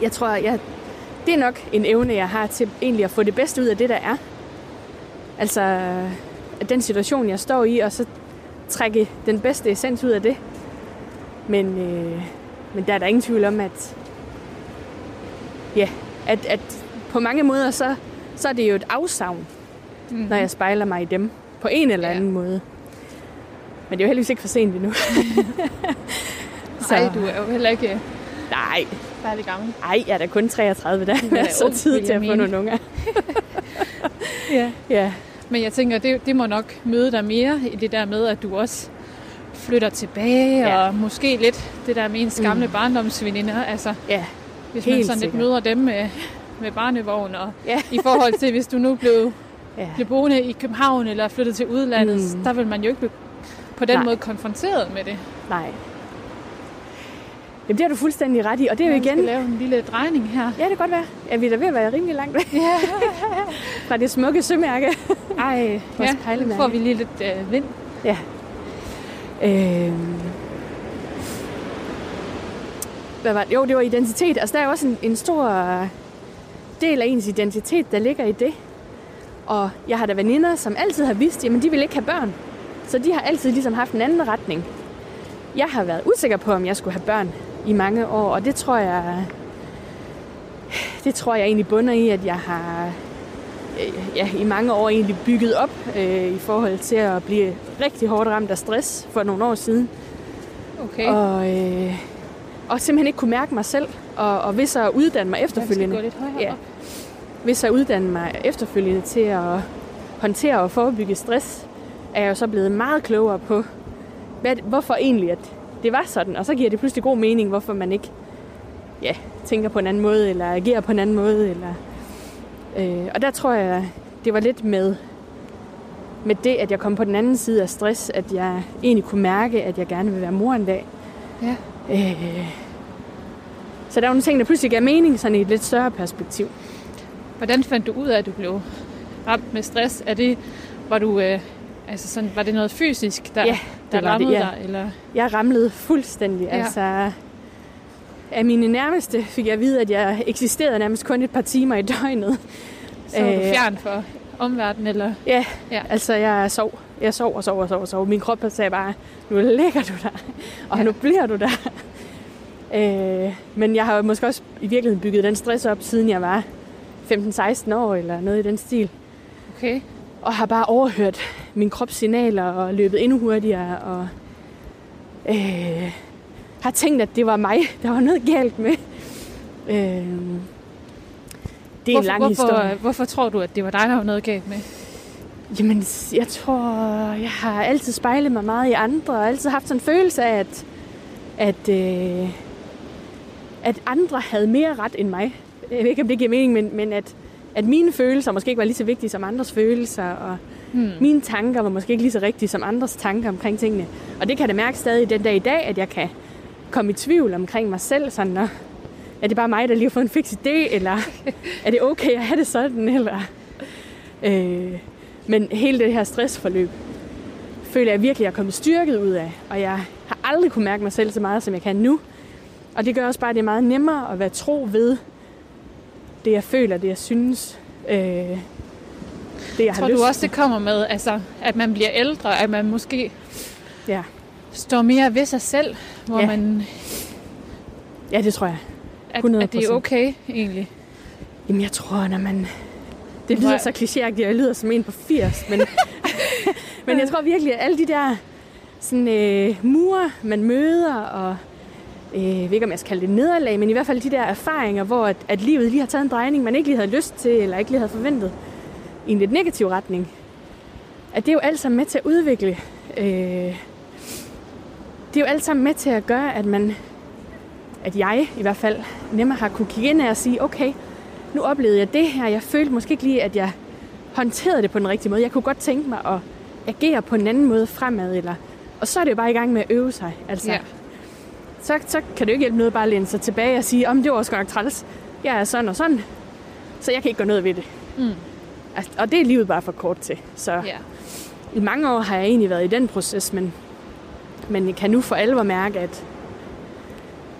jeg tror, jeg, det er nok en evne, jeg har til egentlig at få det bedste ud af det, der er. Altså, at den situation, jeg står i, og så trække den bedste essens ud af det. Men, øh, men der er der ingen tvivl om, at, ja, at, at på mange måder, så, så er det jo et afsavn, Mm. når jeg spejler mig i dem. På en eller Ja. anden måde. Men det er jo heldigvis ikke for sent endnu. Nej, du er jo heller ikke Nej, færdig gammel. ej, jeg er da kun 33, der er ung, tid til at få nogle unger. Ja. Ja, Men jeg tænker, det, det må nok møde dig mere i det der med, at du også flytter tilbage, Ja. og måske lidt det der med ens gamle mm. barndomsveninder. Altså, ja, hvis Helt man sådan sikkert. lidt møder dem med, med barnevogn, og ja, i forhold til, hvis du nu blev, ja. blev boende i København eller flyttet til udlandet, Mm. mm. der vil man jo ikke blive på den Nej. måde konfronteret med det. nej. Jamen, det har du fuldstændig ret i, og det er jo Vi skal igen... lave en lille drejning her. Ja, det kan godt være. Ja, vi er da ved at være rimelig langt væk Ja. fra det smukke sømærke. Ej, Vores ja, pejlemærke. får vi lige lidt øh, vind. Ja. Øhm. Hvad var det? Jo, det var identitet. Altså, der er også en, en stor del af ens identitet, der ligger i det. Og jeg har da veninder, som altid har vidst, jamen de vil ikke have børn. Så de har altid ligesom haft en anden retning. Jeg har været usikker på, om jeg skulle have børn i mange år, og det tror jeg, det tror jeg egentlig bunder i, at jeg har ja, i mange år egentlig bygget op øh, i forhold til at blive rigtig hårdt ramt af stress for nogle år siden. Okay. Og, øh, og simpelthen ikke kunne mærke mig selv. Og, og ved så at uddanne mig Jeg skal efterfølgende. gå lidt Ja. Ved så at uddanne mig efterfølgende til at håndtere og forebygge stress, er jeg jo så blevet meget klogere på, hvad, hvorfor egentlig at det var sådan. Og så giver det pludselig god mening, hvorfor man ikke ja, tænker på en anden måde, eller agerer på en anden måde. Eller, øh, og der tror jeg, det var lidt med, med det, at jeg kom på den anden side af stress, at jeg egentlig kunne mærke, at jeg gerne vil være mor en dag. Ja. Øh, så der er nogle ting, der pludselig gav mening sådan i et lidt større perspektiv. Hvordan fandt du ud af, at du blev ramt med stress? Er det, var du, øh, altså sådan, var det noget fysisk, der, Ja, der var det, ja. dig? Eller? Jeg ramlede fuldstændig. Ja. Altså, af mine nærmeste fik jeg at vide, at jeg eksisterede nærmest kun et par timer i døgnet. Så var du Øh, fjern for omverdenen? Eller? Ja, Ja. altså jeg sov. Jeg sov og sov og sov og sov. Min krop sagde bare, nu ligger du der, og Ja. nu bliver du der. Øh, men jeg har måske også i virkeligheden bygget den stress op, siden jeg var 15-16 år, eller noget i den stil. Okay. Og har bare overhørt min krops signaler og løbet endnu hurtigere og øh, har tænkt, at det var mig, der var noget galt med. Øh, det er hvorfor, en lang hvorfor, historie. Hvorfor tror du, at det var dig, der var noget galt med? Jamen, jeg tror, jeg har altid spejlet mig meget i andre, og altid haft sådan en følelse af, at, at, øh, at andre havde mere ret end mig. Jeg ved ikke, om det giver mening, men, men at, at mine følelser måske ikke var lige så vigtige som andres følelser, og Hmm. mine tanker var måske ikke lige så rigtige som andres tanker omkring tingene. Og det kan jeg da mærke stadig den dag i dag, at jeg kan komme i tvivl omkring mig selv. Sådan, "Nå, er det bare mig, der lige har fået en fix idé, eller er det okay at have det sådan? Eller, øh, men hele det her stressforløb føler jeg virkelig, at jeg er kommet styrket ud af. Og jeg har aldrig kunne mærke mig selv så meget, som jeg kan nu. Og det gør også bare, at det er meget nemmere at være tro ved det, jeg føler, det, jeg synes. Øh, det, jeg har Tror lyst du også, til. det kommer med, altså, at man bliver ældre, at man måske Ja. står mere ved sig selv, hvor Ja. man, Ja, det tror jeg. at, at det er 100%. okay egentlig? Jamen, jeg tror, når man... Det lyder så klichéagtigt, og jeg lyder som en på 80, men, men jeg tror virkelig, at alle de der sådan, øh, mure, man møder, og øh, jeg ved ikke, om jeg skal kalde det nederlag, men i hvert fald de der erfaringer, hvor at, at livet lige har taget en drejning, man ikke lige havde lyst til, eller ikke lige havde forventet, i en lidt negativ retning. At det er jo alt sammen med til at udvikle. Øh, det er jo alt sammen med til at gøre, at man, at jeg i hvert fald nemmere har kunne kigge ind og sige, okay, nu oplevede jeg det her. Jeg følte måske ikke lige, at jeg håndterede det på den rigtige måde. Jeg kunne godt tænke mig at agere på en anden måde fremad. Eller, og så er det jo bare i gang med at øve sig. Altså, Ja så, så kan det jo ikke hjælpe noget bare at læne sig tilbage og sige, om det var også godt nok træls. Jeg er sådan og sådan, så jeg kan ikke gøre noget ved det. Mm. Altså, og det er livet bare for kort til. Så Ja. i mange år har jeg egentlig været i den proces, men, men jeg kan nu for alvor mærke, at,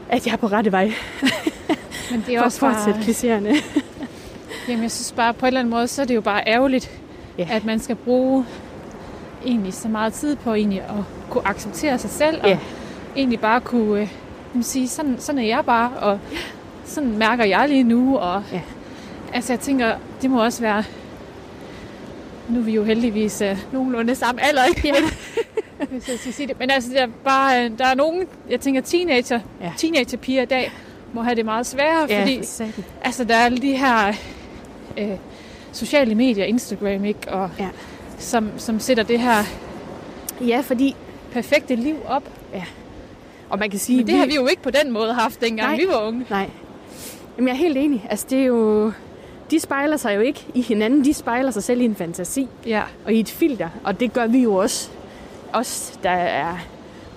at jeg er på rette vej. Men det er For også at fortsætte bare, klichéerne. jamen, jeg synes bare, på en eller anden måde, så er det jo bare ærgerligt, Ja. At man skal bruge egentlig så meget tid på egentlig at kunne acceptere sig selv, og Ja. Egentlig bare kunne øh, man sige, sådan, sådan er jeg bare, og sådan mærker jeg lige nu, og Ja. altså jeg tænker, det må også være, nu er vi jo heldigvis øh, nogenlunde samme alder, ikke? Ja. Hvis jeg skal sige det. Men altså, der er, bare, øh, der er nogen, jeg tænker teenager, Ja. ja. teenagerpiger i dag, må have det meget sværere, Ja, fordi for altså, der er alle de her øh, sociale medier, Instagram, ikke? Og, Ja. som, som sætter det her ja, fordi... perfekte liv op. Og man kan sige... Men det har vi jo ikke på den måde haft, dengang Nej. vi var unge. Nej. Jamen, jeg er helt enig. Altså, det er jo... De spejler sig jo ikke i hinanden. De spejler sig selv i en fantasi Ja, og i et filter. Og det gør vi jo også. Os, der er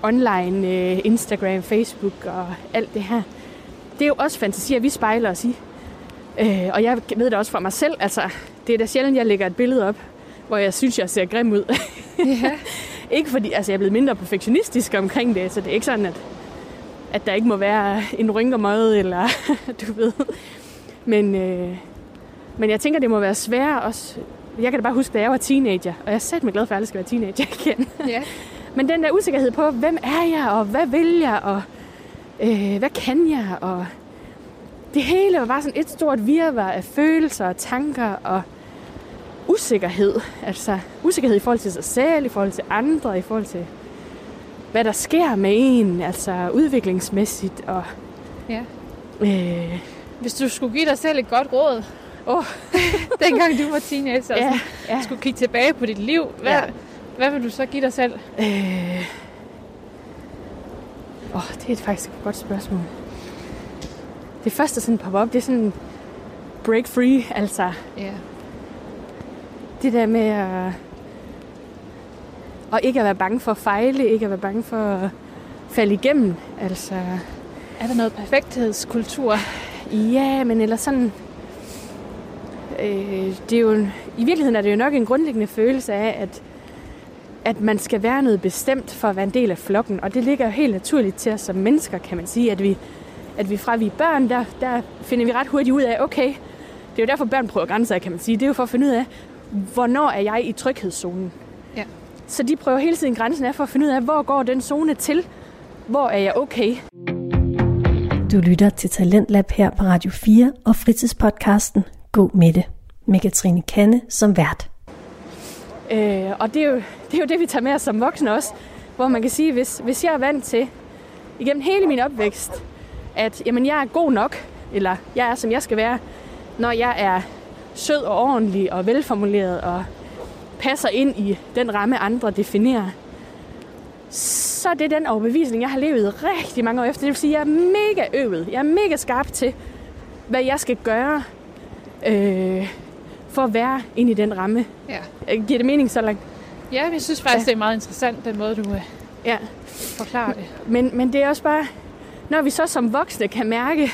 online, øh, Instagram, Facebook og alt det her. Det er jo også fantasier, vi spejler os i. Øh, og jeg ved det også for mig selv. Altså, det er da sjældent, jeg lægger et billede op, hvor jeg synes, jeg ser grim ud. ja. Ikke fordi, altså jeg er blevet mindre perfektionistisk omkring det, så det er ikke sådan, at, at der ikke må være en rynkermøde, eller du ved. Men, øh, men jeg tænker, det må være sværere også. Jeg kan da bare huske, da jeg var teenager, og jeg er sat mig glad for, at jeg skal være teenager igen. ja. Men den der usikkerhed på, hvem er jeg, og hvad vil jeg, og øh, hvad kan jeg, og det hele var bare sådan et stort virvar af følelser og tanker og usikkerhed. Altså usikkerhed i forhold til sig selv, i forhold til andre, i forhold til hvad der sker med en, altså udviklingsmæssigt. Og, ja. øh, Hvis du skulle give dig selv et godt råd, oh, dengang du var teenager, ja, sådan ja. skulle kigge tilbage på dit liv, hvad, Ja. hvad vil du så give dig selv? Øh, åh, det er faktisk et godt spørgsmål. Det første, der sådan popper op, det er sådan break free, altså Ja. Det der med at, og ikke at være bange for at fejle, ikke at være bange for at falde igennem. Altså, Er der noget perfekthedskultur? ja, men eller sådan... Øh, det er jo, I virkeligheden er det jo nok en grundlæggende følelse af, at, at man skal være noget bestemt for at være en del af flokken. Og det ligger jo helt naturligt til os som mennesker, kan man sige, at vi, at vi fra vi er børn, der, der finder vi ret hurtigt ud af, okay, det er jo derfor børn prøver grænser, kan man sige. Det er jo for at finde ud af, hvornår er jeg i tryghedszonen. Ja. Så de prøver hele tiden grænsen af for at finde ud af, hvor går den zone til? Hvor er jeg okay? Du lytter til Talentlab her på Radio 4 og fritidspodcasten Gå med det med Katrine Kanne som vært. Øh, og det er, jo, det er jo det, vi tager med os som voksne også. Hvor man kan sige, hvis, hvis jeg er vant til, igennem hele min opvækst, at jamen, jeg er god nok, eller jeg er, som jeg skal være, når jeg er sød og ordentlig og velformuleret og passer ind i den ramme, andre definerer, så er det den overbevisning, jeg har levet rigtig mange år efter. Det vil sige, at jeg er mega øvet. Jeg er mega skarp til, hvad jeg skal gøre øh, for at være inde i den ramme. Ja. Øh, Giver det mening så langt? Ja, men jeg synes faktisk, Ja. det er meget interessant, den måde, du øh, Ja. forklarer det. Men, men det er også bare, når vi så som voksne kan mærke,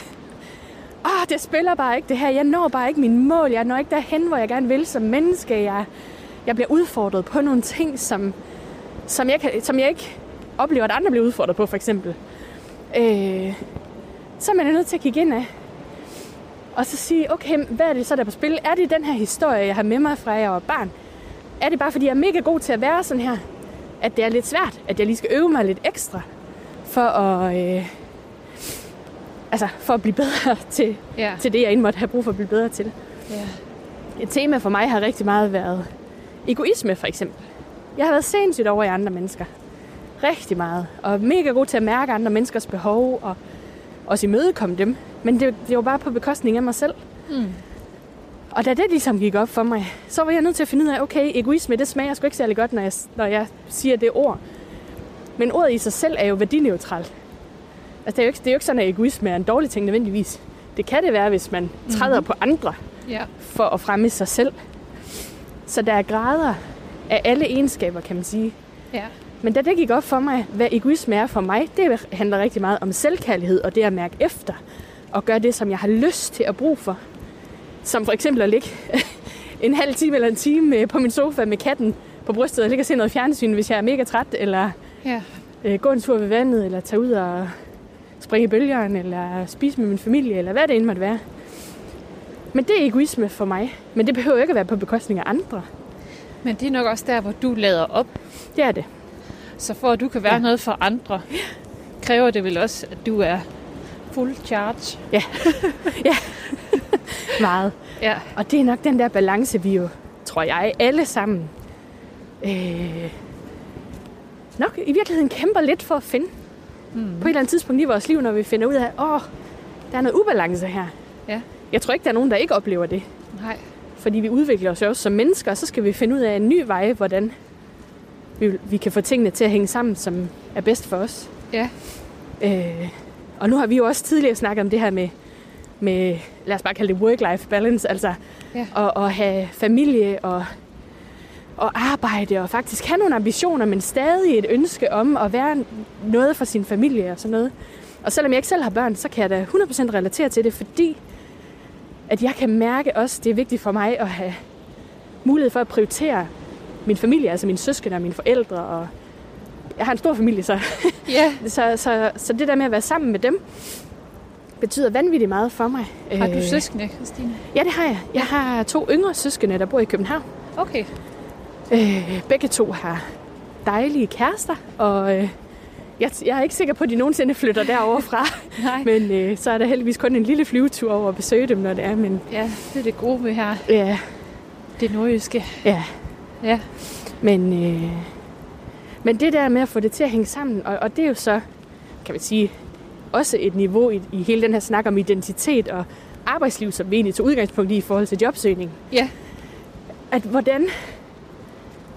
åh, det spiller bare ikke det her, jeg når bare ikke mine mål, jeg når ikke derhen, hvor jeg gerne vil som menneske, jeg, jeg bliver udfordret på nogle ting, som, som, jeg, kan, som jeg ikke oplever, at andre bliver udfordret på, for eksempel. Øh, så er man nødt til at kigge ind af. Og så sige, okay, hvad er det så, der er på spil? Er det den her historie, jeg har med mig fra, jeg var barn? Er det bare, fordi jeg er mega god til at være sådan her? At det er lidt svært, at jeg lige skal øve mig lidt ekstra, for at, øh, altså, for at blive bedre til, Ja. til det, jeg egentlig måtte have brug for at blive bedre til. ja. Et tema for mig har rigtig meget været egoisme, for eksempel. Jeg har været sindssygt over i andre mennesker. Rigtig meget. Og mega god til at mærke andre menneskers behov, og også imødekomme dem. Men det, det var bare på bekostning af mig selv. Mm. Og da det ligesom gik op for mig, så var jeg nødt til at finde ud af, okay, egoisme, det smager sgu ikke særlig godt, når jeg, når jeg siger det ord. Men ordet i sig selv er jo værdineutralt. Altså, det er jo ikke, det er jo ikke sådan, at egoisme er en dårlig ting nødvendigvis. Det kan det være, hvis man træder mm-hmm. på andre Ja. for at fremme sig selv. Så der er grader af alle egenskaber, kan man sige. Ja. Men da det gik op for mig, hvad egoisme er for mig, det handler rigtig meget om selvkærlighed og det at mærke efter. Og gøre det, som jeg har lyst til at bruge for. Som for eksempel at ligge en halv time eller en time øh, på min sofa med katten på brystet og ligge og se noget fjernsyn, hvis jeg er mega træt. Eller Ja. øh, gå en tur ved vandet, eller tage ud og springe i bølgerne, eller spise med min familie, eller hvad det end måtte være. Men det er egoisme for mig. Men det behøver ikke at være på bekostning af andre. Men det er nok også der, hvor du lader op. Det er det. Så for at du kan være Ja. ja. noget for andre, kræver det vel også, at du er full charge. Meget. Ja. Og det er nok den der balance, vi jo, tror jeg, alle sammen øh, nok i virkeligheden kæmper lidt for at finde. Mm. På et eller andet tidspunkt i vores liv, når vi finder ud af, åh, der er noget ubalance her. Ja. Jeg tror ikke, der er nogen, der ikke oplever det. Nej. Fordi vi udvikler os jo også som mennesker, og så skal vi finde ud af en ny vej, hvordan vi, vi kan få tingene til at hænge sammen, som er bedst for os. Ja. Øh, og nu har vi jo også tidligere snakket om det her med, med lad os bare kalde det work-life balance, altså Ja. at, at have familie og, og arbejde og faktisk have nogle ambitioner, men stadig et ønske om at være noget for sin familie og sådan noget. Og selvom jeg ikke selv har børn, så kan jeg da 100% relatere til det, fordi at jeg kan mærke også, det er vigtigt for mig at have mulighed for at prioritere min familie, altså mine søskende og mine forældre. Og jeg har en stor familie, så Ja. så, så, så det der med at være sammen med dem, betyder vanvittigt meget for mig. Har du Øh, søskende, Christine? Ja, det har jeg. Jeg har to yngre søskende, der bor i København. Okay. Øh, begge to har dejlige kærester, og øh, jeg, jeg er ikke sikker på, at de nogensinde flytter derover fra. Nej. Men øh, så er der heldigvis kun en lille flyvetur over at besøge dem, når det er. Men Ja, det er det gode ved her. ja, Det nordjyske. ja. Ja. Men, øh, men det der med at få det til at hænge sammen, og, og det er jo så, kan man sige, også et niveau i, i hele den her snak om identitet og arbejdsliv, som vi egentlig tog udgangspunkt i i forhold til jobsøgning. Ja. At hvordan,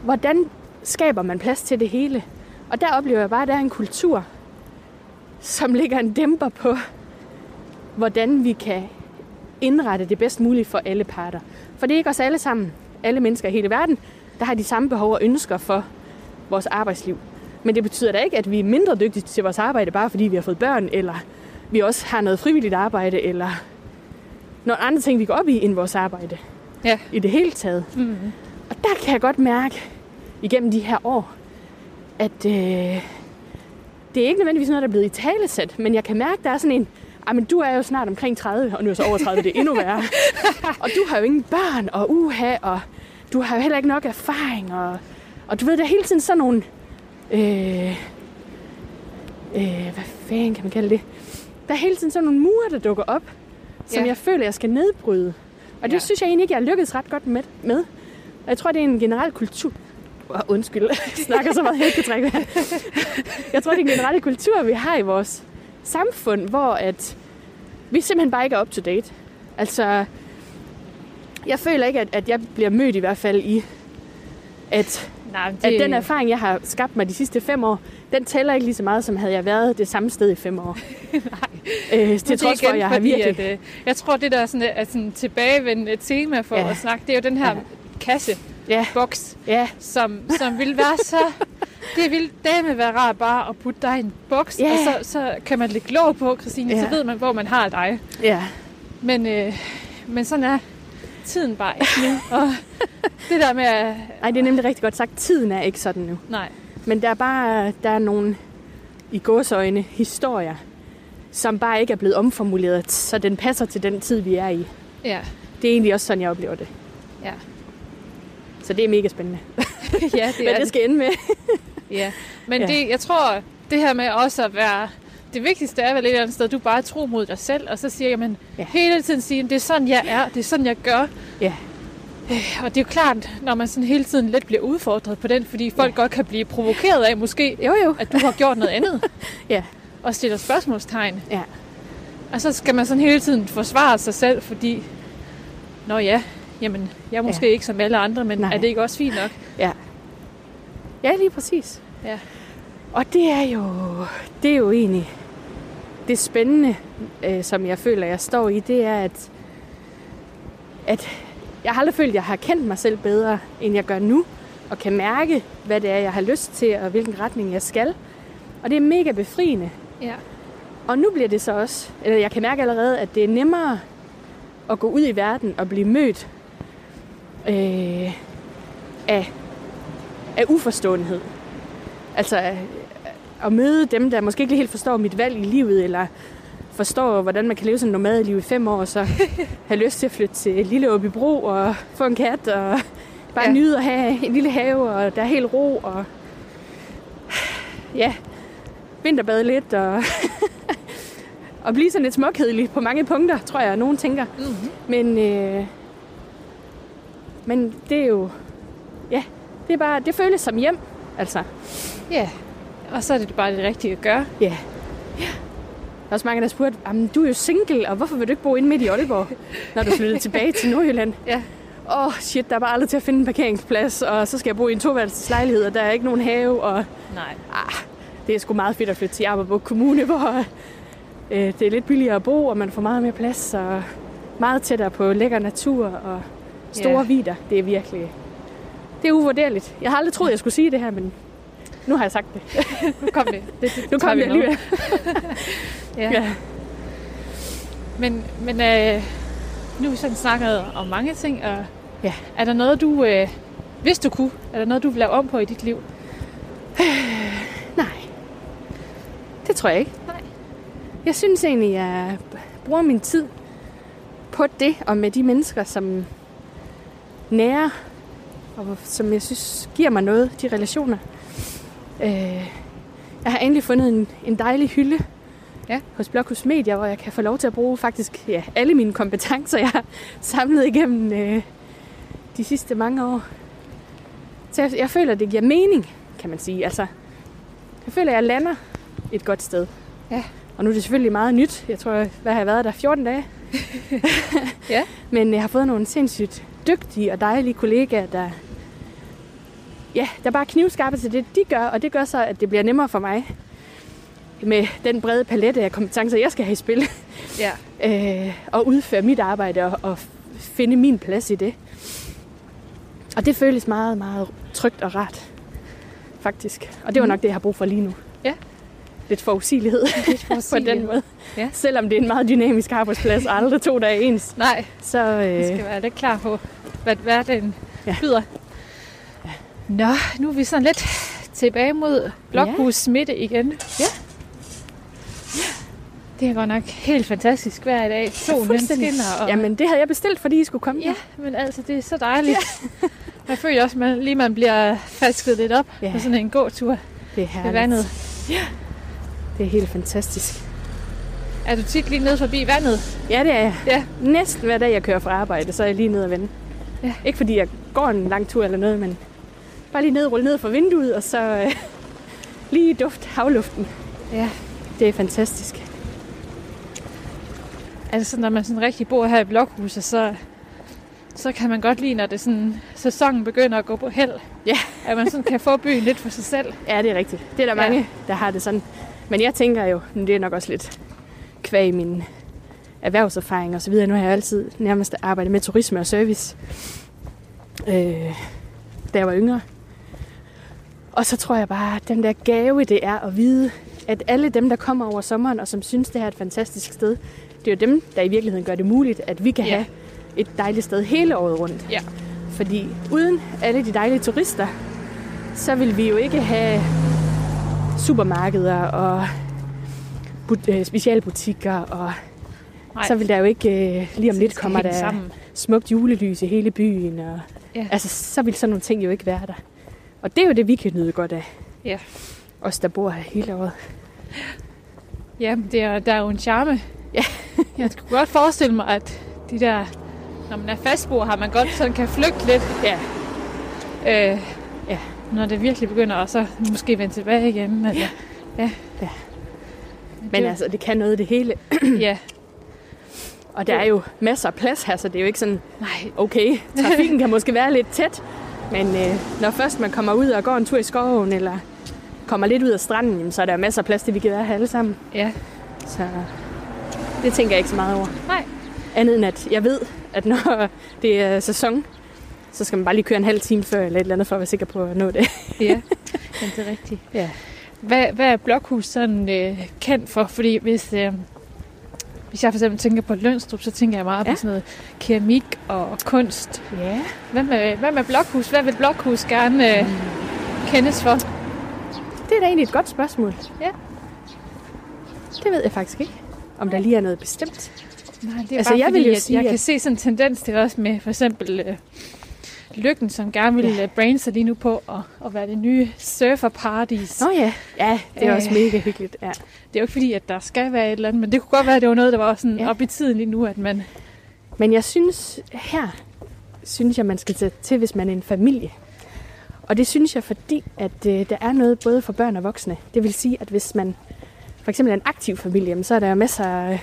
hvordan skaber man plads til det hele? Og der oplever jeg bare, at der er en kultur, som ligger en dæmper på, hvordan vi kan indrette det bedst muligt for alle parter. For det er ikke os alle sammen, alle mennesker i hele verden, der har de samme behov og ønsker for vores arbejdsliv. Men det betyder da ikke, at vi er mindre dygtige til vores arbejde, bare fordi vi har fået børn, eller vi også har noget frivilligt arbejde, eller nogle andre ting, vi går op i, end vores arbejde. Ja. I det hele taget. Mm. Og der kan jeg godt mærke, igennem de her år, at øh, det er ikke nødvendigvis noget, der er blevet i talesæt, men jeg kan mærke, at der er sådan en, "Ej, men du er jo snart omkring 30, og nu er så over 30, det er endnu værre. og du har jo ingen børn og uha, og du har jo heller ikke nok erfaring, og, og du ved, der er hele tiden sådan nogle, øh, øh, hvad fanden kan man kalde det? Der er hele tiden sådan nogle mure, der dukker op, som Ja. jeg føler, jeg skal nedbryde. Og det Ja. synes jeg egentlig ikke, jeg har lykkedes ret godt med. med. Og jeg tror, det er en generel kultur. Oh, undskyld, jeg snakker så meget, jeg ikke kan trække vejret. Jeg tror, det er en generel kultur, vi har i vores samfund, hvor at vi simpelthen bare ikke er up to date. Altså, jeg føler ikke, at, at jeg bliver mødt i hvert fald i, at, Nej, det... at den erfaring, jeg har skabt mig de sidste fem år, den tæller ikke lige så meget, som havde jeg været det samme sted i fem år. Nej. Øh, til Men trods for, at jeg har virkelig... At, øh, jeg tror, det der er sådan, er sådan tilbagevendende tema for Ja. at snakke, det er jo den her ja. kasse, Ja, boks, ja, som, som vil være så... Det vil dame være rart bare at putte dig i en boks, Ja. og så, så kan man lægge låg på, Christine, Ja. så ved man, hvor man har dig. ja. Men, øh, men sådan er tiden bare ikke nu. Og det der med at... Ej, det er nemlig rigtig godt sagt. Tiden er ikke sådan nu. Nej, Men der er bare der er nogle i gåsøjne historier, som bare ikke er blevet omformuleret, så den passer til den tid, vi er i. ja. Det er egentlig også sådan, jeg oplever det. Ja. Så det er mega spændende. ja, det Hvad er det det. skal ende med. Ja. Men Ja. det, jeg tror, det her med også at være... Det vigtigste er vel et eller andet sted, du bare er tro mod dig selv, og så siger jeg, men Ja. ja. hele tiden sige, det er sådan, jeg er, det er sådan, jeg gør. Ja. Øh, Og det er jo klart, når man sådan hele tiden lidt bliver udfordret på den, fordi folk Ja. godt kan blive provokeret af måske, Jo, jo. at du har gjort noget andet. Ja. Og stiller spørgsmålstegn. Ja. Og så skal man sådan hele tiden forsvare sig selv, fordi, nå ja, jamen, jeg er måske Ja. ikke som alle andre, men. Nej. er det ikke også fint nok? Ja. Ja, lige præcis. Ja. Og det er jo, det er jo egentlig det spændende, øh, som jeg føler, jeg står i, det er, at, at jeg har aldrig følt, at jeg har kendt mig selv bedre, end jeg gør nu, og kan mærke, hvad det er, jeg har lyst til, og hvilken retning jeg skal. Og det er mega befriende. Ja. Og nu bliver det så også, eller jeg kan mærke allerede, at det er nemmere at gå ud i verden og blive mødt øh, af, af uforståenhed. Altså at møde dem, der måske ikke lige helt forstår mit valg i livet, eller forstår, hvordan man kan leve sådan et nomadeliv i fem år, og så have lyst til at flytte til Lille Åbybro og få en kat og Bare ja. nyde at have en lille have, og der er helt ro, og ja, vinterbade lidt, og, og blive sådan lidt småkedelig på mange punkter, tror jeg, nogen tænker. Mm-hmm. Men, øh, men det er jo, ja, det, er bare, det føles som hjem, altså. Ja, og så er det bare det rigtige at gøre. Ja. ja. Der er også mange, der spurgte, "Jamen, du er jo single, og hvorfor vil du ikke bo inde midt i Aalborg, når du flytter tilbage til Nordjylland? Ja. Åh, oh, shit, der er bare aldrig til at finde en parkeringsplads, og så skal jeg bo i en toværelseslejlighed, og der er ikke nogen have, og Nej. ah, det er sgu meget fedt at flytte til Jammerbugt Kommune, hvor øh, det er lidt billigere at bo, og man får meget mere plads, og meget tættere på lækker natur og store yeah. vider. Det er virkelig, det er uvurderligt. Jeg har aldrig troet, jeg skulle sige det her, men nu har jeg sagt det. Nu kom det. det, det Nu kom med. alligevel. Ja. Ja. Men, men øh, nu har vi sådan snakket om mange ting, og Ja. er der noget, du, øh, hvis du kunne, er der noget, du vil lave om på i dit liv? Nej, det tror jeg ikke. Nej. Jeg synes egentlig, jeg bruger min tid på det, og med de mennesker, som nærer, og som jeg synes giver mig noget, de relationer. Øh, jeg har endelig fundet en, en dejlig hylde Ja. hos Blokhus Media, hvor jeg kan få lov til at bruge faktisk ja, alle mine kompetencer, jeg har samlet igennem øh, de sidste mange år. Så jeg, jeg føler, det giver mening, kan man sige. Altså, jeg føler, jeg lander et godt sted. Ja. Og nu er det selvfølgelig meget nyt. Jeg tror, hvad har jeg været der? 14 dage? Ja. Men jeg har fået nogle sindssygt dygtige og dejlige kollegaer, der, ja, der bare knivskarpe til det, de gør. Og det gør så, at det bliver nemmere for mig med den brede palette af kompetencer, jeg skal have i spil, Ja. øh, og udføre mit arbejde og, og finde min plads i det. Og det føles meget, meget trygt og rart, faktisk. Og det var Mhm. nok det, jeg har brug for lige nu. Ja. Lidt forudsigelighed på den måde. Ja. Selvom det er en meget dynamisk arbejdsplads, og aldrig to dage ens, Nej, så øh, skal være lidt klar på, hvad hverdagen ja. Ja. byder. Nå, nu er vi sådan lidt tilbage mod Blokhus Midte igen. Ja. Det er godt nok helt fantastisk hver dag. Solen den fuldstændig. skinner. Og... Jamen, det havde jeg bestilt, fordi I skulle komme. Ja, men altså, det er så dejligt. Ja. Jeg føler også, at man, lige man bliver fasket lidt op Ja. på sådan en gåtur det er ved vandet. Det er helt fantastisk. Er du tit lige nede forbi vandet? Ja, det er jeg. Ja. Næsten hver dag, jeg kører fra arbejde, så er jeg lige nede og vende. Ja. Ikke fordi jeg går en lang tur eller noget, men bare lige ned rulle ned fra vinduet, og så øh, lige duft havluften. Ja. Det er fantastisk. Altså, når man sådan rigtig bor her i Blokhuset, så, så kan man godt lide, når det sådan, sæsonen begynder at gå på held. Ja. At man sådan kan få byen lidt for sig selv. Ja, det er rigtigt. Det er der Ja. mange, der har det sådan. Men jeg tænker jo, men det er nok også lidt kvæg min erhvervserfaring og så videre. Nu har jeg altid nærmest arbejdet med turisme og service, øh, da jeg var yngre. Og så tror jeg bare, at den der gave, det er at vide, at alle dem, der kommer over sommeren, og som synes, det her er et fantastisk sted, det er jo dem, der i virkeligheden gør det muligt, at vi kan Ja. have et dejligt sted hele året rundt. Ja. Fordi uden alle de dejlige turister, så vil vi jo ikke have supermarkeder og øh, specialbutikker, og Nej, så vil der jo ikke øh, lige om lidt kommer hænge der sammen. smukt julelys i hele byen, og Ja. altså, så vil sådan nogle ting jo ikke være der. Og det er jo det, vi kan nyde godt af. Ja. Os, der bor her hele året. Ja, det er, der er jo en charme. Ja. jeg kunne godt forestille mig, at de der, når man er fastboer, har man godt sådan kan flygte lidt. Ja. Øh, Ja. Når det virkelig begynder, og så måske vende tilbage igen. Eller, ja. Ja. Men Men det, altså, det kan noget det hele. Ja, Og der er jo masser af plads her, så det er jo ikke sådan, nej, okay, trafikken kan måske være lidt tæt, men øh, når først man kommer ud og går en tur i skoven, eller kommer lidt ud af stranden, jamen, så er der masser af plads til, vi kan være her alle sammen. ja. Så det tænker jeg ikke så meget over. Nej. Andet end, at jeg ved, at når det er sæson, så skal man bare lige køre en halv time før, eller et eller andet, for at være sikker på at nå det. Ja, men det er rigtigt. Ja. Hvad, hvad er Blokhus sådan øh, kendt for? Fordi hvis, øh, hvis jeg for eksempel tænker på Lønstrup, så tænker jeg meget ja. På sådan noget keramik og kunst. Ja. Hvad med, hvad med Blokhus? Hvad vil Blokhus gerne øh, kendes for? Det er da egentlig et godt spørgsmål. Ja. Det ved jeg faktisk ikke, om der lige er noget bestemt. Nej, det er Altså, bare jeg fordi, vil jo at sige, jeg at- kan se sådan en tendens til også med for eksempel øh, Lykken, som gerne vil ja. brain sig lige nu på at, at være det nye surferparadis. Nå ja, ja, det er Øh. også mega hyggeligt. Ja. Det er jo ikke fordi, at der skal være et eller andet, men det kunne godt være, at det var noget, der var sådan Ja. op i tiden lige nu, at man... Men jeg synes, her synes jeg, man skal tage til, hvis man er en familie. Og det synes jeg, fordi at øh, der er noget både for børn og voksne. Det vil sige, at hvis man for eksempel er en aktiv familie, så er der jo masser af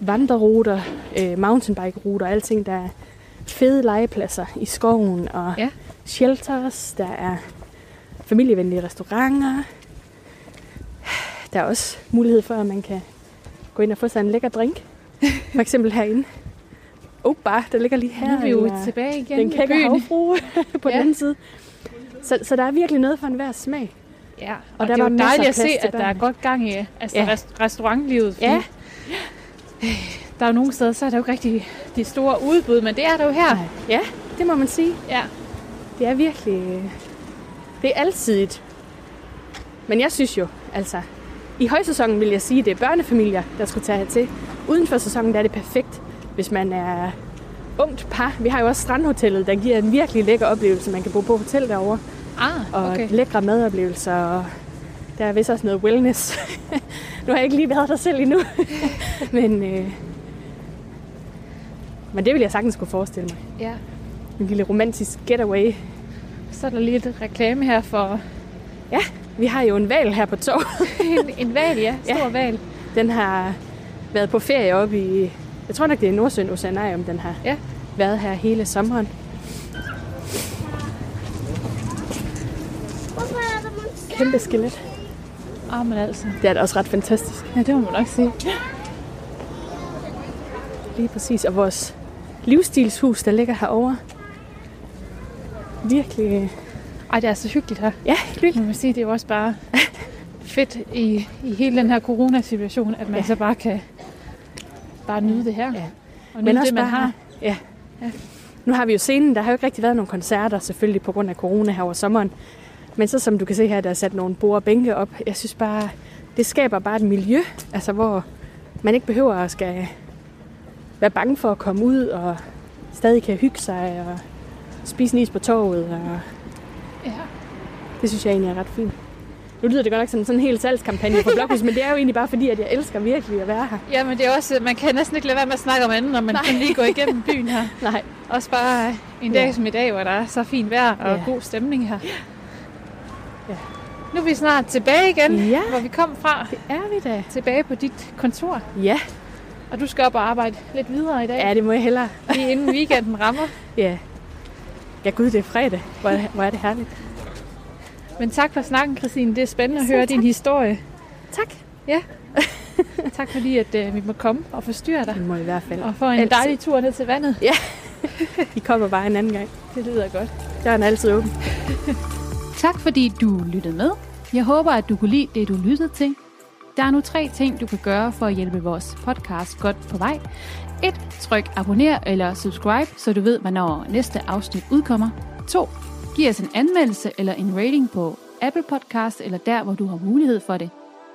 vandreruter, øh, mountainbike-ruter og alting. Der er fede legepladser i skoven og Ja. shelters. Der er familievenlige restauranter. Der er også mulighed for, at man kan gå ind og få sig en lækker drink. For eksempel herinde. Oh, bare, der ligger lige her. nu er vi jo eller tilbage igen den kække havfrue på Ja. den anden side. Så, så der er virkelig noget for enhver smag. Ja, og, Og der det er jo dejligt at se, at der er godt gang i altså Ja. ja. rest- restaurantlivet. fordi Ja. Der er jo nogle steder, så er der jo ikke rigtig de store udbud, men det er der jo her. Nej. Ja, det må man sige. Ja. Det er virkelig... øh, Det er alsidigt. Men jeg synes jo, altså... I højsæsonen vil jeg sige, at det er børnefamilier, der skulle tage hertil. Uden for sæsonen der er det perfekt, hvis man er ungt par. Vi har jo også Strandhotellet, der giver en virkelig lækker oplevelse. Man kan bo på hotel derovre. Ah, og okay. lækre madoplevelser. Og der er vist også noget wellness. nu har jeg ikke lige været der selv endnu. men, øh, men det vil jeg sagtens kunne forestille mig. Ja. En lille romantisk getaway. Så er der lige et reklame her for Vi har jo en val her på torvet. en, en val, ja. Stor Ja. ja. val. Den har været på ferie oppe i... Jeg tror nok, det er Nordsøen Oceanarium, den har Ja. været her hele sommeren. Kæmpe skelet. Ah, men altså. Det er da også ret fantastisk. Ja, det må man nok sige. Lige præcis. Og vores livsstilshus, der ligger herovre. Virkelig... Ej, det er så hyggeligt her. Ja. Må man sige, det er jo også bare fedt i, i hele den her coronasituation, at man Ja. ja. så bare kan bare nyde det her. Ja. Og nyde det, man bare- har. Ja. Ja. Nu har vi jo scenen. Der har jo ikke rigtig været nogen koncerter, selvfølgelig på grund af corona her over sommeren. Men så som du kan se her, der er sat nogle bord og bænke op. Jeg synes bare, det skaber bare et miljø, altså hvor man ikke behøver at skal være bange for at komme ud og stadig kan hygge sig og spise en is på torvet. Og Ja. det synes jeg egentlig er ret fint. Nu lyder det godt nok som sådan en hel salgskampagne på Blokhus, men det er jo egentlig bare fordi, at jeg elsker virkelig at være her. ja, men det er også, man kan næsten ikke lade være med at snakke om andet, når man kan lige gå igennem byen her. Nej, Også bare en Ja. dag som i dag, hvor der er så fint vejr og Ja. god stemning her. Ja. Nu er vi snart tilbage igen, Ja. hvor vi kom fra. det er vi da. Tilbage på dit kontor. Ja, Og du skal op og arbejde lidt videre i dag, ja det må jeg hellere. lige inden weekenden rammer. Ja. Ja, gud, det er fredag. Hvor er det, hvor er det herligt. Men tak for snakken, Christine. Det er spændende at Selv høre din tak. historie. Tak. Tak fordi, at øh, vi må komme og forstyrre dig. Det må i hvert fald. Og få en Altid. dejlig tur ned til vandet. I kommer bare en anden gang. Det lyder godt. Døren er altid åben. Tak fordi du lyttede med. Jeg håber, at du kunne lide det, du lyttede til. Der er nu tre ting, du kan gøre for at hjælpe vores podcast godt på vej. 1. Tryk abonner eller subscribe, så du ved, hvornår næste afsnit udkommer. 2. Giv os en anmeldelse eller en rating på Apple Podcast eller der, hvor du har mulighed for det.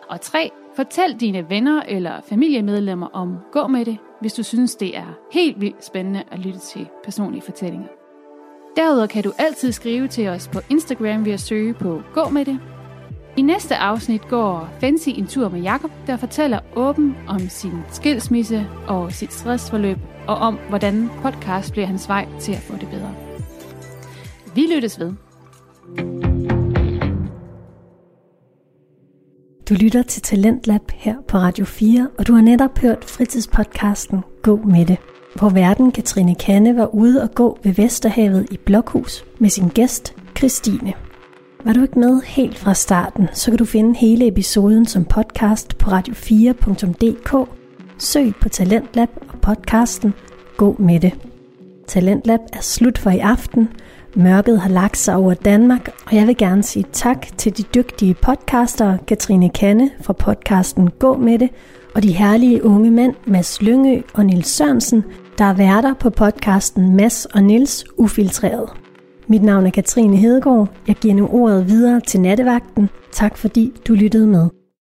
Og 3. Fortæl dine venner eller familiemedlemmer om Gå med det, hvis du synes, det er helt vildt spændende at lytte til personlige fortællinger. Derudover kan du altid skrive til os på Instagram ved at søge på Gå med det. I næste afsnit går Fancy en tur med Jakob, der fortæller åben om sin skilsmisse og sit stressforløb, og om hvordan podcast bliver hans vej til at få det bedre. Vi lyttes ved. Du lytter til Talentlab her på Radio 4, og du har netop hørt fritidspodcasten Gå med det, hvor verden Katrine Kanne var ude og gå ved Vesterhavet i Blokhus med sin gæst Christine. Var du ikke med helt fra starten, så kan du finde hele episoden som podcast på radio4.dk. Søg på Talentlab og podcasten Gå med det. Talentlab er slut for i aften. Mørket har lagt sig over Danmark, og jeg vil gerne sige tak til de dygtige podcastere Katrine Kanne fra podcasten Gå med det, og de herlige unge mænd Mads Lyngø og Nils Sørensen, der er værter på podcasten Mads og Nils Ufiltreret. Mit navn er Katrine Hedegaard. Jeg giver nu ordet videre til nattevagten. Tak fordi du lyttede med.